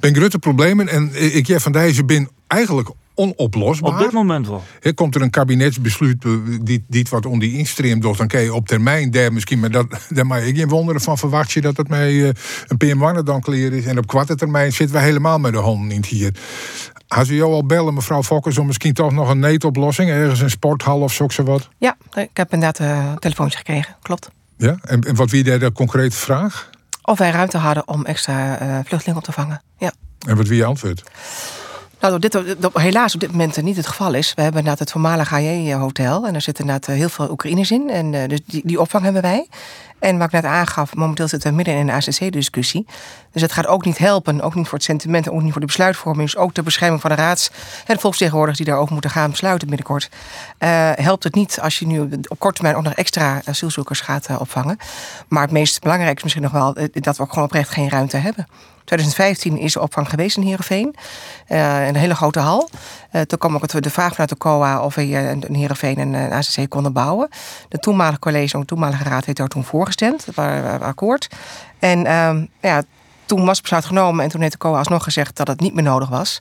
Ben grote problemen. En ik jij van deze bin eigenlijk onoplosbaar. Op dit moment wel. Hè, komt er een kabinetsbesluit eh, die, die wat onder die instream doet, dan kan je op termijn daar misschien, maar dat, daar mag ik geen wonderen van verwacht je dat het mij eh, een maanden dan clear is. En op kwarte termijn zitten we helemaal met de handen niet hier. Als we jou al bellen, mevrouw Fokkers, om misschien toch nog een neetoplossing, ergens een sporthal of zo wat? Ja, ik heb inderdaad eh, een telefoontje gekregen, klopt. Ja? En, en wat wie daar de concrete vraag? Of wij ruimte hadden om extra eh, vluchtelingen op te vangen. Ja. En wat wie je antwoord? Nou, dat dit dat helaas op dit moment niet het geval is. We hebben het voormalige HJ-hotel. En daar zitten eh, heel veel Oekraïners in. En eh, dus die, die opvang hebben wij. En wat ik net aangaf, momenteel zitten we midden in een ACC-discussie. Dus het gaat ook niet helpen, ook niet voor het sentiment, ook niet voor de besluitvorming. Dus ook ter bescherming van de raads en de volksvertegenwoordigers die daarover moeten gaan besluiten binnenkort. eh, helpt het niet als je nu op korte termijn ook nog extra asielzoekers gaat opvangen. Maar het meest belangrijke is misschien nog wel dat we ook gewoon oprecht geen ruimte hebben. 2015 is opvang geweest in Heerenveen. eh, een hele grote hal. Eh, toen kwam ook het- de vraag vanuit de COA of we in Heerenveen een, een ACC konden bouwen. De toenmalige college, de toenmalige raad, heeft daar toen voorgestemd. Dat was akkoord. En ehm, ja, toen was het besluit genomen en toen heeft de COA alsnog gezegd dat het niet meer nodig was.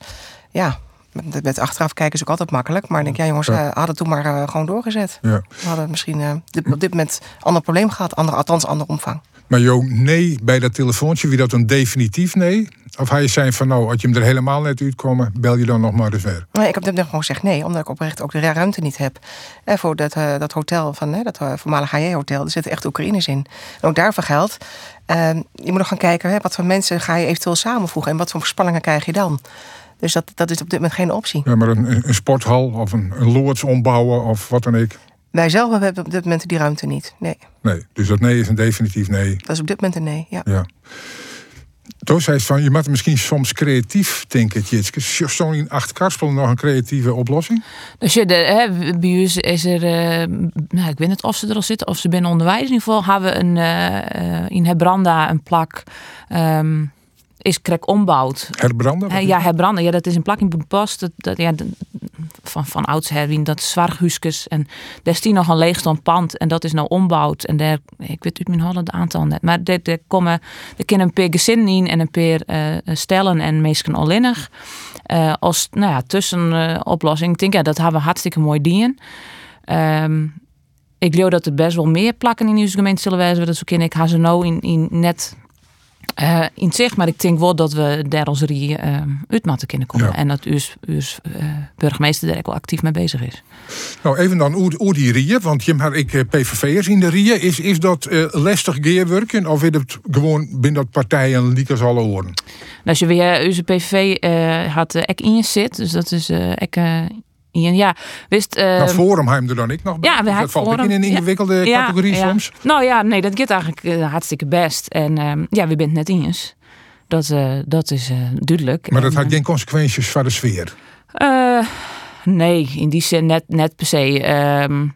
Ja, met, met achteraf kijken is ook altijd makkelijk. Maar ik denk, ja jongens, Ja. eh, hadden toen maar eh, gewoon doorgezet. Ja. We hadden misschien eh, dit- op dit moment een ander probleem gehad. Andere, althans, ander omvang. Maar joh, nee bij dat telefoontje, wie dat een definitief nee? Of hij zijn van nou, als je hem er helemaal net uitkomen, bel je dan nog maar eens weer. Nee, ik heb net gewoon gezegd nee, omdat ik oprecht ook de ruimte niet heb. En voor dat, eh, dat hotel, van, hè, dat eh, voormalige HJ-hotel, er zitten echt Oekraïners in. En ook daarvoor geldt, eh, je moet nog gaan kijken, hè, wat voor mensen ga je eventueel samenvoegen en wat voor spanningen krijg je dan. Dus dat, dat is op dit moment geen optie. Ja, maar een, een sporthal of een, een loods ombouwen of wat dan ook. Wij zelf hebben op dit moment die ruimte niet. Nee, Nee, dus dat nee is een definitief nee. dat is op dit moment een nee. Ja. Ja. Toen zei ze van, je moet misschien soms creatief denken, Tjitske. Zo'n in acht nog een creatieve oplossing? Dus je, de, hè, bij ons is er, eh, nou, ik weet niet of ze er al zitten of ze binnen onderwijs. In ieder geval hebben we een, eh, eh, in Hebranda een plak. ehm, is krek ombouwd. Herbranden? Eh, ja, herbranden. Ja, dat is een plak in Boedenpost. Dat, dat, ja, de- van, van oudsher wie dat zwarghuisjes. En daar is nog een leegstand pand. En dat is nou ombouwd. En daar, ik weet uit mijn holle het aantal net. Maar daar, daar komen, er kunnen een paar gezinnen in en een paar eh, stellen en meesten alleenig. Eh als nou ja, tussenoplossing. Ik denk, ja, dat hebben we hartstikke mooi dien. Ehm, ik geloof dat er best wel meer plakken in onze gemeente zullen wezen. Dat zo ken ik haar ze nou in, in net eh, in het zicht. Maar ik denk wel dat we daar ons rie uit moeten kunnen komen. Ja. En dat uw, uw eh, burgemeester daar ook wel actief mee bezig is. Nou, even dan hoe, die rieën, want je hebt ik PVV'ers in de rieën. Is, is dat lastig geerwerken of is het gewoon binnen dat partijen als alle horen? En als je weer onze PVV had ek in zit. Dus dat is ek in ja. Wist, eh, nou, Forum dan ik nog bij. Ja, we dat valt in een ingewikkelde Ja, categorie ja. soms. Nou ja, nee, dat gaat eigenlijk eh, hartstikke best. En ehm, ja, we bent net eens. Dat, eh, dat is duidelijk. Maar dat had geen consequenties voor de sfeer. Nee, in die zin net, net per se. Ehm,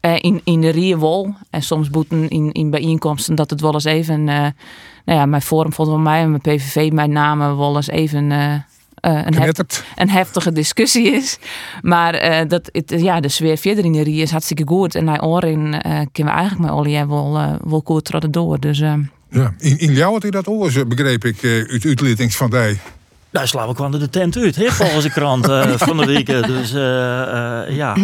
eh, in, in de rierwol. En soms boeten in, in bijeenkomsten dat het wel eens even. nou ja, mijn forum vond van mij en mijn PVV, mijn namen wel eens even. Eh, een, een heftige discussie is. Maar eh, dat, het, ja, de sfeer verder in de rie is hartstikke goed. En naar oren eh kunnen we eigenlijk met Olie wel, eh wel goed door. Dus Ja. In, in jou had hij dat oor, begreep ik, eh, uit uitlichtings van die. Daar slaan we kwam de tent uit, hè, volgens de krant eh, van de week. Dus eh, eh, ja.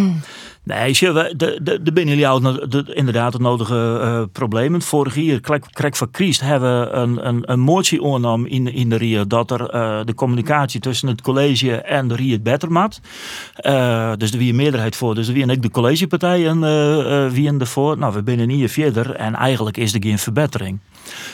Nee, de, de, de binnen jullie de- inderdaad de nodige eh, problemen. Vorig jaar, Krek, van Christ, hebben we een, een, een motie oornam in, in de Rio dat er eh, de communicatie tussen het college en de Rio het beter maakt. Eh, dus er wie een meerderheid voor. Dus wie en ik de collegepartijen wie en ervoor. Nou, we binnen hier verder en eigenlijk is er geen verbetering.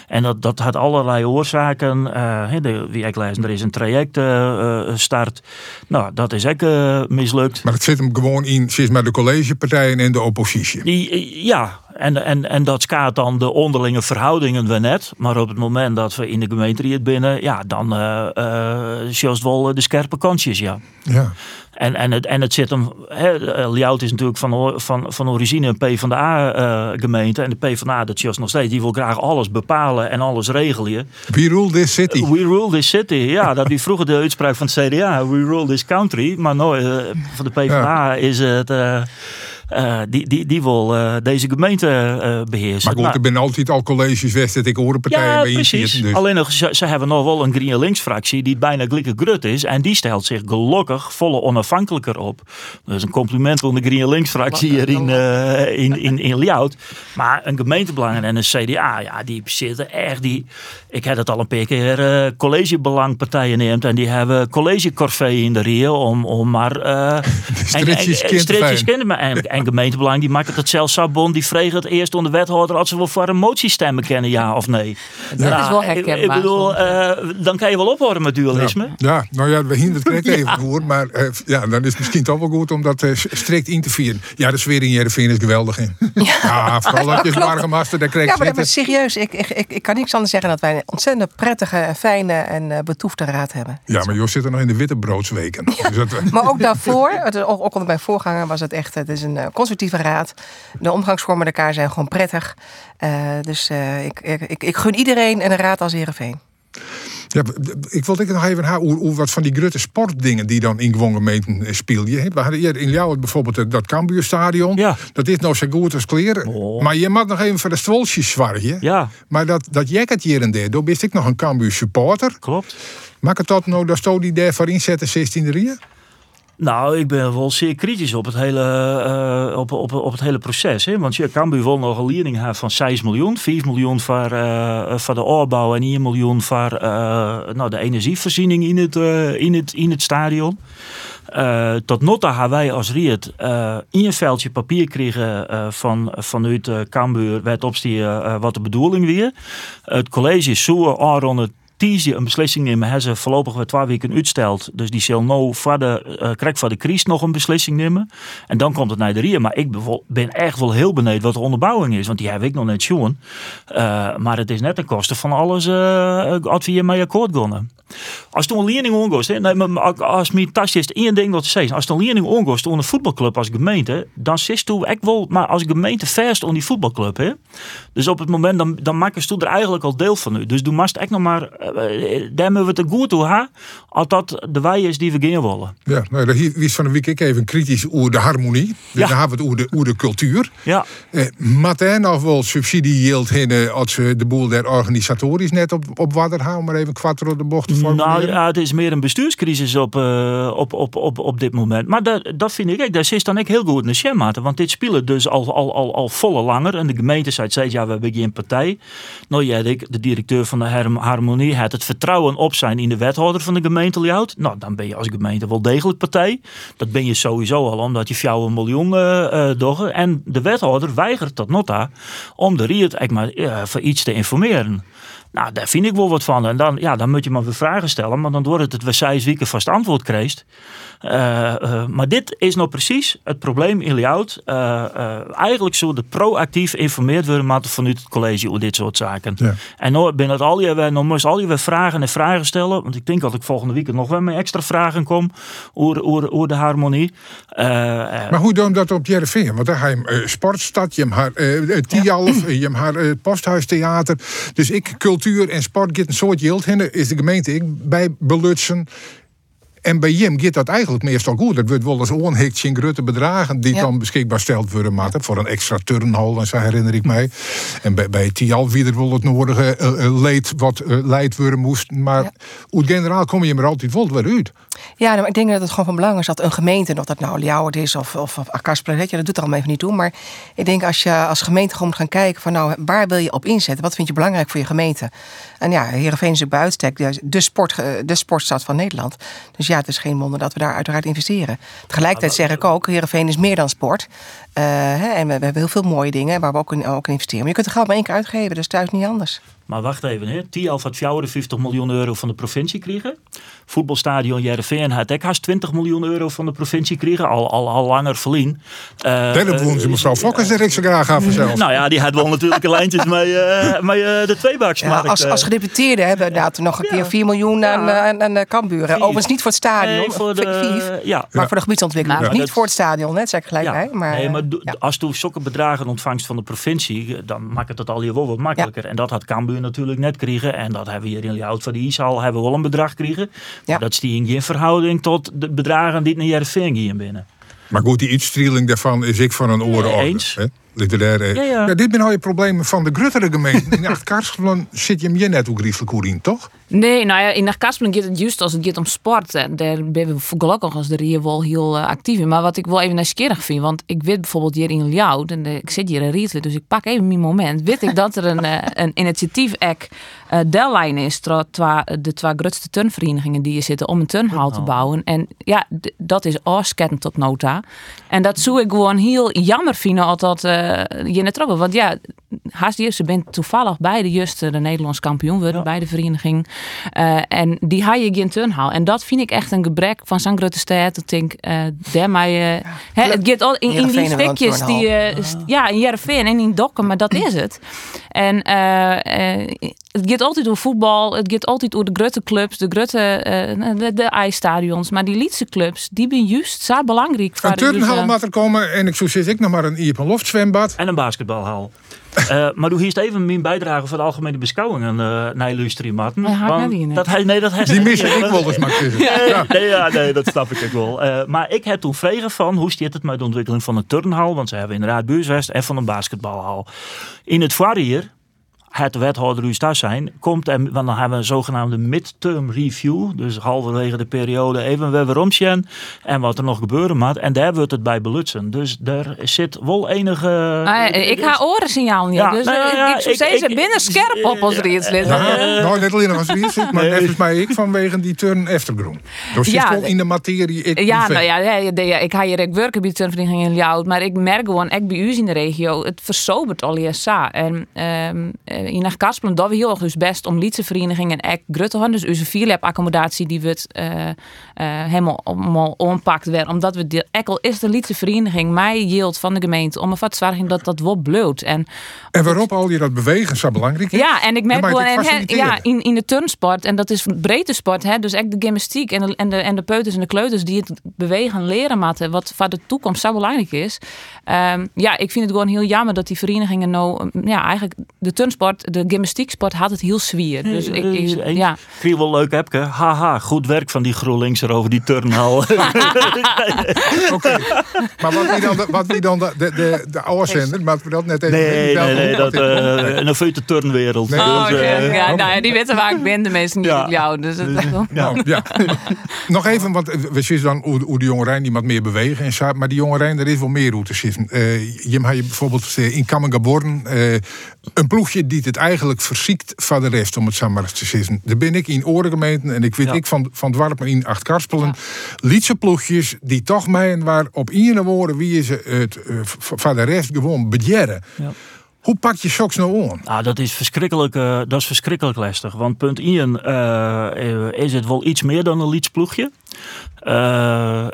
En dat, dat had allerlei oorzaken. Hè, de, wie ik lees, er is een traject eh, eh, start. Nou, dat is ook mislukt. Maar het zit hem gewoon in, sinds maar de collegepartijen en de oppositie. Die, ja, en, en, en dat schaadt dan de onderlinge verhoudingen we net. Maar op het moment dat we in de gemeente het binnen, ja, dan eh eh zoals het wel de scherpe kantjes, ja. Ja. En, en, het, en het zit hem, eh, Ljout is natuurlijk van, van, van origine een PvdA-gemeente. en de PvdA, dat is nog steeds, die wil graag alles bepalen en alles regelen. We rule this city. We rule this city, ja. Dat die vroeger de uitspraak van het CDA, we rule this country. Maar nou, eh, van de PvdA is het, eh, eh, die, die, die wil eh, deze gemeente eh, beheersen. Maar goed, Nou, er zijn altijd al colleges west dat ik hoor partijen ja, bij in precies. zitten, Dus. Alleen nog, ze, ze hebben nog wel een Green Links fractie die bijna glikke grut is. En die stelt zich gelukkig volle onafhankelijker op. Dus een compliment aan de Green Links fractie hier in, eh in, in, in Ljout. Maar een gemeentebelang en een CDA, ja, die zitten echt... Die, ik heb het al een paar keer collegebelangpartijen neemt. En die hebben collegecorvée in de Rio om, om maar... eh stretches en- en- kind stretches fijn. kind- maar- En, en gemeentebelang die maakt het zelfs Sabon. Die vreeg het eerst onder de wethouder als ze wel voor een motie stemmen kennen, ja of nee. Dat Nou, is wel ik- herkenbaar Ik bedoel, eh, dan kan je wel ophouden met dualisme. Ja, nou ja, we hingen het krek even voor. Maar eh, ja, dan is het misschien toch wel goed om dat eh, strikt in te vieren. Ja, de sfeer in Jereveen is geweldig in. Ja, vooral dat je zwaargemaster daar krijgt Ja, maar is serieus. Ik, ik, ik, ik kan niks anders zeggen dan dat wij een ontzettend prettige, fijne en eh, betoefde raad hebben. Ja, maar Jos zit er nog in de wittebroodsweken. Dus dat, Maar ook daarvoor, het ook, ook onder mijn voorganger, was het echt het is een eh, constructieve raad. De omgangsvormen met elkaar zijn gewoon prettig. Eh, dus eh, ik, ik, ik, ik gun iedereen een raad als Heerenveen. Ja, ik wilde ik nog even haar hoe, hoe wat van die grote sportdingen die dan in gewoon gemeenten eh, speel je. We hadden hier in Ljouwert bijvoorbeeld dat Cambuurstadion. Ja. Dat is nou zo goed als kleer. Maar je mag nog even voor de stwolsjes zwargen. Ja. Maar dat, dat jekkert hier en daar, daar ben ik nog een Cambuur supporter. Klopt. Maak het dat nou, dat die daarvoor inzetten 16 rieën? Nou, ik ben wel zeer kritisch op het hele, eh, op, op, op het hele proces. Hè? Want je Cambuur wil nog een lening hebben van 6 miljoen. 4 miljoen voor, eh, voor de oorbouw en 1 miljoen voor eh, nou, de energievoorziening in het, in het, in het stadion. Tot nota hebben wij als Riet in een veldje papier kregen van, vanuit Cambuur werd eh, wat de bedoeling weer. Het college is zo aan het Een beslissing nemen, hebben ze voorlopig weer twee weken uitsteld. Dus die zal eh krijgt voor de crisis nog een beslissing nemen. En dan komt het naar de Rie. Maar ik ben echt wel heel benieuwd wat de onderbouwing is. Want die heb ik nog net zien. Eh, maar het is net ten koste van alles uh, wat we hiermee akkoord gonnen. Als toen een leerling ongoest, maar als mijn tasje is één ding wat te zeggen. Als een leerling ongoest onder een voetbalclub als gemeente, dan zit toen ik wel, maar als gemeente vast onder die voetbalclub, hè. Dus op het moment dan, dan maken ze er eigenlijk al deel van u. Dus doe mast echt nog maar, uh, daar moeten we het goed toe ha, als dat de wij is die we gaan willen. Ja, nou, dat is van de week ik even kritisch over de harmonie. Dus Ja. dan hebben we het over de, over de cultuur. Ja. Eh, hij nog wel subsidie yield in als ze de boel der organisatorisch net op, op wadder houden, maar even kwart door de bocht te Nou formuleren? Ja, het is meer een bestuurscrisis op, eh, op, op, op, op dit moment. Maar dat, dat vind ik, daar zit dan ik heel goed in de schematen. Want dit spelen dus al, al, al, al volle langer. En de gemeente zei steeds, ja, we hebben geen partij. Nou ja, ik, de directeur van de Harm- Harmonie, had het vertrouwen op zijn in de wethouder van de gemeente Ljout. Nou, dan ben je als gemeente wel degelijk partij. Dat ben je sowieso al, omdat je jou een miljoen eh doggen. En de wethouder weigert tot nota om de Riet maar voor iets te informeren. Nou, daar vind ik wel wat van. En dan, ja, dan moet je maar weer vragen stellen. Maar dan wordt het het we zes weken vast antwoord krijgt. Eh, eh, maar dit is nou precies het probleem in Ljout. Eh, eigenlijk zullen de proactief informeerd worden maar vanuit het college over dit soort zaken. En nou ben het al je, nou moest al je weer vragen en vragen stellen. Want ik denk dat ik volgende week nog wel met extra vragen kom over, over, over de harmonie. Maar hoe doen we dat op Jereveen? Want daar ga je hem sportstad, je haar Tialf, je haar eh, posthuistheater. Dus ik, cultuur en sport, get een soort yield hinnen, is de gemeente ik bij belutsen. En bij Jim gaat dat eigenlijk meestal goed. Dat wordt wel eens in grote bedragen die Ja. dan beschikbaar steld worden. Maar voor een extra turnhal, en zo herinner ik mij. En bij, bij Tial wie er wel het nodige eh, eh, leed wat eh, leid worden moest. Maar hoe generaal kom je er altijd wel weer uit. Ja, nou, maar ik denk dat het gewoon van belang is dat een gemeente, of dat nou Ljouwert is of, of, of dat doet er allemaal even niet toe. Maar ik denk als je als gemeente gewoon moet gaan kijken van nou, waar wil je op inzetten? Wat vind je belangrijk voor je gemeente? En ja, Heerenveen is bij uitstek de, de, sport, de sportstad van Nederland. Dus ja, het is geen wonder dat we daar uiteraard investeren. Tegelijkertijd zeg ik ook, Heerenveen is meer dan sport. Eh, hè, en we, we hebben heel veel mooie dingen waar we ook in, ook in investeren. Maar je kunt er geld maar één keer uitgeven, dus thuis niet anders. Maar wacht even, hè. Tialf had 54 miljoen euro van de provincie kregen. Voetbalstadion Jereveen had ik haast 20 miljoen euro van de provincie kregen. Al, al, al langer verlien. Uh, Daarom woont ze mevrouw Fokkers er ik zo graag aan vanzelf. Nou ja, die had wel natuurlijk een lijntjes met, uh, met uh, de tweebaksmarkt. Ja, als, als gedeputeerde hebben we inderdaad nog een keer 4 miljoen aan, aan, aan de Kamburen. Overigens niet voor het stadion, nee, voor de, Vief, ja. maar voor de gebiedsontwikkeling. Ja. niet Dat- voor het stadion, hè, zeg ik gelijk bij. Maar, nee, maar eh, als je zulke bedragen ontvangst van de provincie, dan maakt het dat al hier wel wat makkelijker. En dat had Cambuur natuurlijk net kregen. En dat hebben we hier in Ljout van de Ishal hebben we wel een bedrag kregen. Maar dat is die in geen verhouding tot de bedragen die naar Jereveen gaan binnen. Maar goed, die uitstrieling daarvan is ik van een oren Ja, orde, eens. hè? Literair. eh. Ja, ja. dit zijn al je problemen van de gruttere gemeente. In Achtkarskelen zit je hem je net ook griezelig goed in, toch? Nee, nou ja, in de Kaspelen gaat het juist als het gaat om sport. Daar ben we gelukkig als de hier wel heel eh, actief in. Maar wat ik wel even nieuwsgierig vind, want ik weet bijvoorbeeld hier in Ljout, en eh, ik zit hier in Rietelen, dus ik pak even mijn moment. Weet ik dat er een, eh, een initiatief ek eh deadline is twa- de twee grootste turnverenigingen die hier zitten om een turnhal te bouwen. En ja, dat is afskettend tot nota. En dat zou ik gewoon heel jammer vinden eh je net trouwen. Want ja, haast ze bent toevallig bij de juiste de Nederlands kampioen worden bij de vereniging. Eh, en die haal je geen turnhal. En dat vind ik echt een gebrek van zo'n grote stad. Dat ik denk, eh daarmee, eh, hè, het gaat al in, in die stukjes die, eh, st- ja, in Jereveen en in Dokken, maar dat is het. En eh, eh, het gaat altijd over voetbal, het gaat altijd over de grote clubs, de grote eh, de, de ijsstadions. Maar die liedse clubs, die zijn juist zo belangrijk. voor Een de- turnhal dus, moet er komen en ik zo zit ik nog maar een Iep een loftzwembad. En een basketbalhal. Eh, maar doe hier even mijn bijdrage voor de algemene beschouwingen uh, naar Illustrie Martin. Want dat hij, nee, dat hij Die missen ik wel eens, maar. Nee, Ja. nee, ja, nee, dat snap ik ook wel. Eh, maar ik heb toen vregen van hoe zit het met de ontwikkeling van een turnhal. Want ze hebben inderdaad buurswest en van een basketbalhal. In het voorjaar het wethouder u daar zijn, komt en want dan hebben we een zogenaamde midterm review. Dus halverwege de periode even weer weer omzien en wat er nog gebeuren moet. En daar wordt het bij belutsen. Dus daar zit wel enige... Ah, ik ga orensignaal niet. Ja, dus nou eh, ja, ik zou ik- zeggen, ze ik- binnen scherp op als rietslid. Nou, nou, net alleen nog als zit, maar als mij ik vanwege die turn Eftergroen. Dus zit Ja, wel in de materie. Ik Ja, nou ja, ja, ja, ja, ik ga hier ook werken bij de turnvereniging in Ljout, maar ik merk gewoon, ik bij u in de regio, het versobert al je sa. En ehm, eh, in naar Kaspelen, dat we heel erg dus best om Lietse verenigingen en ek grut te hebben. Dus onze vierlab accommodatie die wordt uh, helemaal, helemaal onpakt werd. Omdat we de ekkel is de Lietse vereniging mij yield van de gemeente om ervoor te zorgen dat dat wat bloot. En, en waarop al je dat bewegen zo belangrijk is. Ja, en ik merk wel en, ja, in, in de turnsport en dat is breedte sport, hè, dus echt de gymnastiek en de, en de, en de peuters en de kleuters die het bewegen leren matten, wat voor de toekomst zo belangrijk is. Um, ja, ik vind het gewoon heel jammer dat die verenigingen nou, ja, eigenlijk de turnsport, de gymnastieksport had het heel zwier. Dus ik, ik, ja. Ik vind wel leuk, Epke. Haha, goed werk van die GroenLinkser over die turnhal. Oké, maar wat wie dan, de, wat wie dan de, de, de, de oude zender, maar we dat net even Nee, nee, nee, dat, uh, een feute turnwereld. Nee, oh, dus, uh, ja, nou, die weten waar ik ben, de mensen niet ja. op jou. Dus het, ja. ja. Nog even, want we zien dan hoe, hoe de jongerijn die wat meer bewegen en zo, maar die jongerijn, er is wel meer hoe te zitten. Uh, je hebt bijvoorbeeld in Kammengaborn uh, een ploegje die het eigenlijk verziekt van de rest, om het zo maar te zeggen. Daar ben ik in orengemeenten en ik weet ik van, van Dwarpen in Acht Karspelen. Ja. Lietse ploegjes die toch mij en waar op iedere woorden wie ze het uh, van de rest gewoon bedjeren. Ja. Hoe pak je shocks nou aan? Nou, dat is verschrikkelijk, uh, dat is verschrikkelijk lastig. Want punt 1 uh, is het wel iets meer dan een liedsploegje. Uh,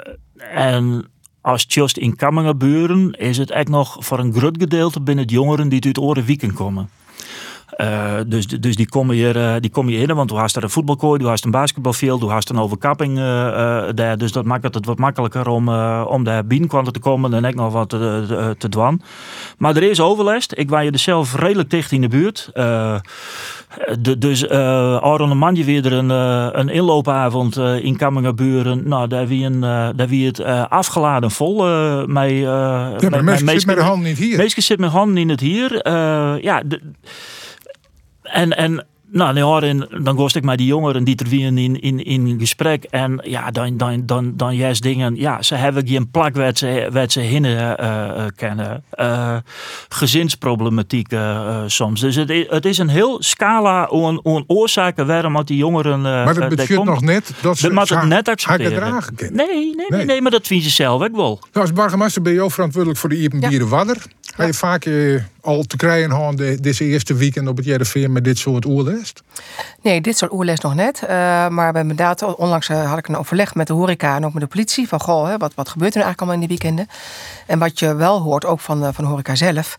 en als just in Kammingenburen is het echt nog voor een groot gedeelte binnen het jongeren die uit Oren Wieken komen. Uh, dus, dus die komen hier, uh, die komen hier in, want we hast er een voetbalkooi, we hast een basketbalveld, we hast een overkapping uh, daar. Dus dat maakt het wat makkelijker om, om daar binnen te komen en ook nog wat te, te doen. Maar er is overlast. Ik waar je er zelf redelijk dicht in de buurt. De, dus Aron man je weer een, een inloopavond in Kammingerburen. Nou, daar wie, een, daar wie het afgeladen vol. mij, ja, maar meestal zit met de handen niet hier. Meestal zit met handen in het hier. ja, de, en, en nou, dan, dan gost ik met die jongeren die er weer in, in, in gesprek. En ja, dan, dan, dan, dan juist dingen. Ja, ze hebben geen plak waar ze, waar ze hinnen uh, kennen. Uh, gezinsproblematiek uh, soms. Dus het is, het is een heel scala aan, aan oorzaken waarom die jongeren. maar dat betekent nog net dat ze dat het net accepteren. nee, nee, nee, nee, nee, maar dat vind je zelf ook wel. Nou, als burgemeester ben je ook verantwoordelijk voor de ja. Wadder. Ga je vaak al te krijgen gaan deze eerste weekend op het JRV met dit soort oerles? Nee, dit soort oerles nog net. Uh, maar we hebben inderdaad, onlangs uh, had ik een overleg met de horeca en ook met de politie. Van goh, hè, wat, wat gebeurt er nou eigenlijk allemaal in die weekenden? En wat je wel hoort, ook van, uh, van de horeca zelf.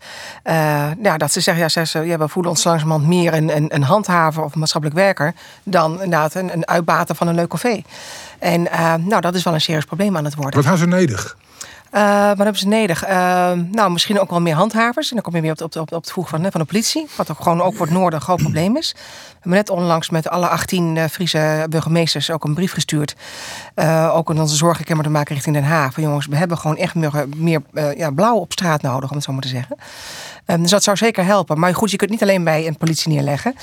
ja, dat ze zeggen, ja, ze, ja, we voelen ons langzamerhand meer een, een, een handhaver of een maatschappelijk werker. dan inderdaad een, een uitbater van een leuk café. En nou, dat is wel een serieus probleem aan het worden. Wat gaan ze nodig? Uh, wat hebben ze nodig? Uh, nou, misschien ook wel meer handhavers. En dan kom je weer op, op, op, op het vroeg van, van de politie. Wat ook gewoon ook voor het noorden een groot probleem is. We hebben net onlangs met alle 18 uh, Friese burgemeesters ook een brief gestuurd. ook in onze zorgenkamer te maken richting Den Haag. Van jongens, we hebben gewoon echt meer, meer ja, blauw op straat nodig, om het zo maar te zeggen. dus dat zou zeker helpen. Maar goed, je kunt niet alleen bij een politie neerleggen.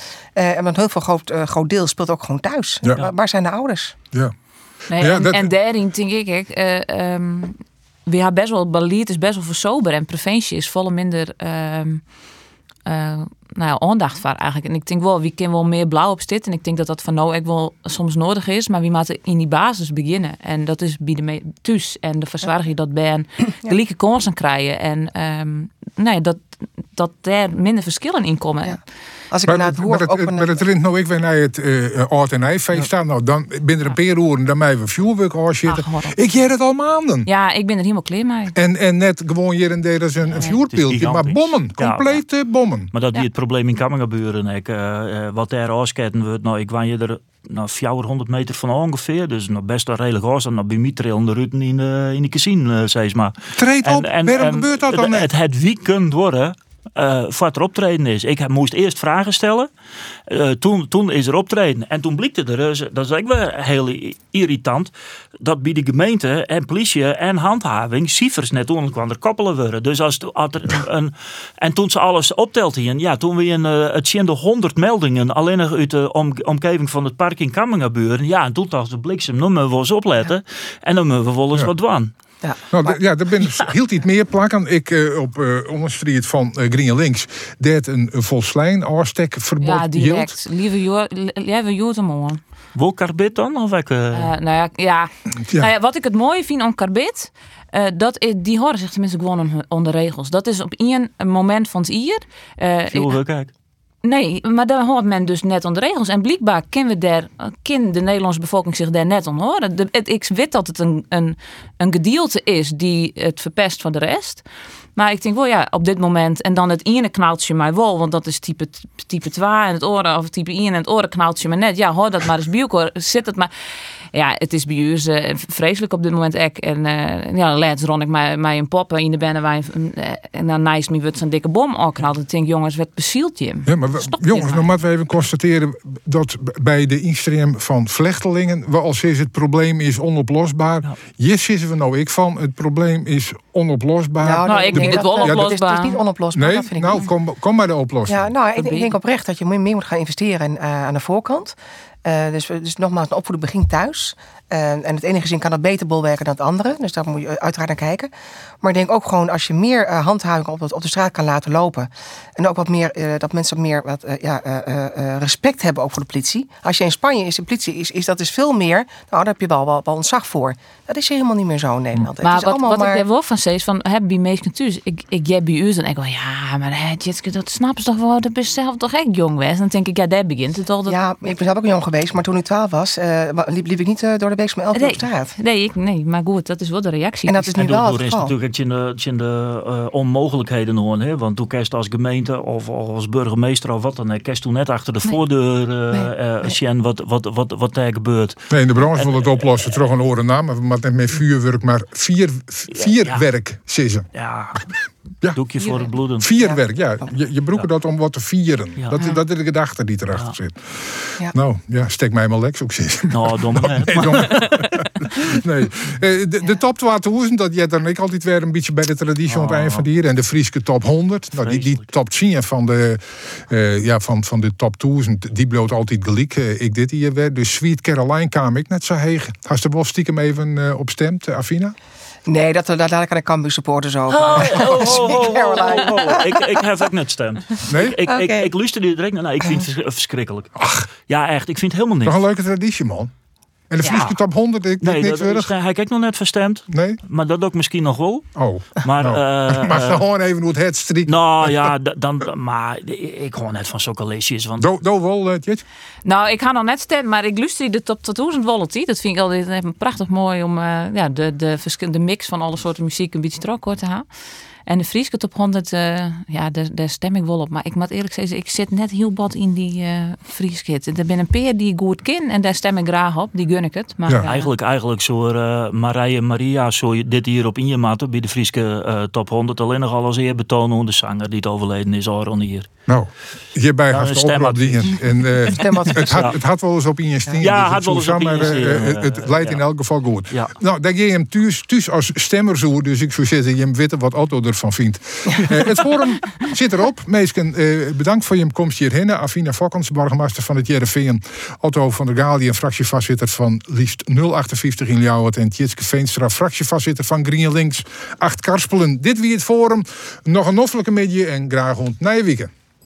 want heel veel groot, groot deel speelt ook gewoon thuis. Ja. Waar zijn de ouders? Ja. Nee, ja, en, dat... en daarin denk ik, ik um, we hebben best wel, beleid is best wel versober en preventie is volle minder um, uh, nou ja, aandacht voor eigenlijk. En ik denk wel, wie kan wel meer blauw op zitten. En ik denk dat dat van nou ook wel soms nodig is. Maar wie moet in die basis beginnen. En dat is bij de thuis. En de verzorging dat ben gelijke kansen krijgen. En um, nee, dat, dat daar minder verschillen in komen. Ja. Als ik maar, naar het hoor, maar het, maar het rint nou ik weer naar het uh, Oud en Eifeest staan. Nou, dan binnen een paar uur dan mij we vuurwerk zitten. Ik jij het al maanden. Ja, ik ben er helemaal klaar mee. En, en net gewoon hier en daar is een, een vuurpiltje. Maar bommen, complete ja, bommen. Maar dat die het probleem in Kammingenburen. Ik, uh, wat daar afsketten wordt, nou, ik je er nou, 400 meter van ongeveer. Dus nog best wel redelijk hoor. En dan bij mij de rutten in, uh, in de casino, uh, zeg maar. Treed op, en, en, waarom gebeurt dat dan net? Het, het weekend worden uh, wat er optreden is. Ik moest eerst vragen stellen. Uh, toen, toen is er optreden. En toen blikte er, dat is ook wel heel irritant, dat bij de gemeente en politie en handhaving cijfers net kwam er koppelen worden. Dus als, als er een, en toen ze alles optelden, ja, toen we een, uh, het zijn 100 meldingen alleen nog uit de om, omgeving van het park in Kammingenburen. Ja, en toen dacht de bliksem, nu moeten we eens opletten. En dan moeten we wel eens ja. wat doen. Ja, nou, maar, ja daar ben, hield iets meer plakken. Ik uh, op uh, van uh, Green Links deed een, een volslijn afstek verbod. Ja, direct. Lieve Lieve man. Wil Carbit dan? Of ik, nou ja, ja. Nou ja, wat ik het mooie vind aan Carbit, uh, dat is, die horen zich tenminste gewoon onder regels. Dat is op één moment van het hier. Uh, Veel kijk. Nee, maar daar hoort men dus net de regels. En blijkbaar kennen we daar, kan de Nederlandse bevolking zich daar net aan horen. Ik weet dat het een, een, een gedeelte is die het verpest van de rest. Maar ik denk wel, ja, op dit moment. En dan het ene knaaltje maar wel, want dat is type, type 2 en het oren, of type 1 en het oren knaaltje maar net. Ja, hoor dat maar eens bij elkaar. Zit het maar. Ja, het is bij u eh, vreselijk op dit moment ook. En eh, ja, laatst ron ik mij, mij een pop in de binnenwijn. eh, En dan naast me wordt zo'n dikke bom opknald. Ik denk, jongens, wat bezielt je? Ja, maar we- jongens, dan moeten we even constateren dat bij de instroom van vlechtelingen, wel als is het probleem is onoplosbaar. Hier zitten we nou ik van, het probleem is onoplosbaar. Nou, Nou, ik vind het dat- wel dat- oplosbaar. Het is, het is niet onoplosbaar, Nee, dat vind ik nou niet. kom, kom maar de oplossing. Ja, nou, ik, denk- ik denk oprecht dat je meer moet gaan investeren eh, aan de voorkant. Eh, dus, dus nogmaals, een opvoeding begint thuis. En het ene gezin kan dat beter bolwerken dan het andere. Dus daar moet je uiteraard naar kijken. Maar ik denk ook gewoon als je meer eh, handhaving op, op de straat kan laten lopen. En ook wat meer, eh, dat mensen meer wat, eh, ja, respect hebben ook voor de politie. Als je in Spanje is, de politie is, is dat is veel meer. Nou, daar heb je wel, wel, wel ontzag voor. Dat is helemaal niet meer zo in Nederland. het Maar is wat, allemaal wat maar... ik er wel van zei is van, heb bij meesten thuis, ik, ik jij bij u en ik wel, ja, maar hè, dat snappen ze toch wel, dat is zelf toch echt jong geweest. Dan denk ik, ja, daar begint het al. Dat... Ja, ik ben zelf ook jong geweest, maar toen ik 12 was, liep, liep ik niet door de week met elke nee, op straat. nee, ik, nee, maar goed, dat is wel de reactie. En dat is nu wel het is geval. natuurlijk het in de, het in de onmogelijkheden hoor. Hè? Want toen kerst als gemeente of, of als burgemeester of wat dan, ook, kerst toen net achter de voordeur eh eh, zien wat, wat, wat, wat daar gebeurt. Nee, in de branche wil het oplossen, terug een oren naam, maar moeten met vuurwerk, maar vier, vierwerk sissen. Ja, Ja. Doekje voor het bloeden. Vierwerk, ja. Je, je broeken dat om wat te vieren. Dat, is- dat is de gedachte die erachter zit. Ja. Nou, ja, steek mij maar lekker ook. Nou, domme net. Nee, nee. Eh, De, de top 2000, dat jij dan ik altijd weer een beetje bij de traditie op het eind van die hier. En de Frieske top 100. Nou, die, die top 10 van de, eh, ja, van, van de top 1000, die bloot altijd gelijk. Eh, ik dit hier weer. Dus Sweet Caroline kwam ik net zo heeg. Had je er wel stiekem even eh, op stemt, Afina? Nee, dat, dat laat ik aan de Cambuur supporters over. Oh, oh, oh, oh, oh, oh, oh. Ik, ik heb ook net gestemd. Nee? Ik, ik, Oké. ik, ik luister nu direct naar. Nee, ik vind het vers- verschrikkelijk. Ja, echt. Ik vind het helemaal niks. een leuke traditie, man. En de Ja. Frieske top 100, ik, Nee, niks dat, is, hij heeft nog net verstemd. Nee? Maar dat ook misschien nog wel. Oh. Maar, Nou, eh, maar eh, gewoon even hoe het het strikt. Nou ja, dan, maar ik hoor net van zulke leesjes. Want Do, do wel, Tjet? Nou, ik ga nog net stemmen, maar ik luister de top 2000 Volatile. Dat vind ik altijd even prachtig mooi om eh, ja, de, de, verschil- de mix van alle soorten muziek een beetje trok hoor te gaan. En de Frieske top 100, eh, ja, daar, daar stem ik wel op. Maar ik moet eerlijk zeggen, ik zit net heel bad in die eh Frieske. Er zijn een paar die ik goed ken en daar stem ik graag op. Die gun ik het. Maar, ja. Eigenlijk, eigenlijk zo uh, Marije Maria, zo je dit hier op injematen bij de Frieske eh, top 100 alleen nog al als eerbetoon hoe de zanger die het overleden is, Aron hier. Nou, hierbij gaat een het oproep stemadvies. dingen. En, eh, het, had, het had wel eens op in. Ja, dus had wel het eens op eh, eh, het leidt ja. in elk geval goed. Ja. Nou, dan ga je hem thuis, thuis als stemmerzoer. Dus ik zou zeggen, je hem weten wat Otto ervan vindt. Eh, het forum zit erop. Meesken, eh, bedankt voor je komst hierheen. Afina Fokkens, burgemeester van het JRVN. Otto van der Galien, fractievoorzitter van liefst 058 in Ljouwert. En Tjitske Veenstra, fractievoorzitter van GreenLinks. Acht Karspelen. Dit wie het forum. Nog een noffelijke midje en graag ont Nijwieken.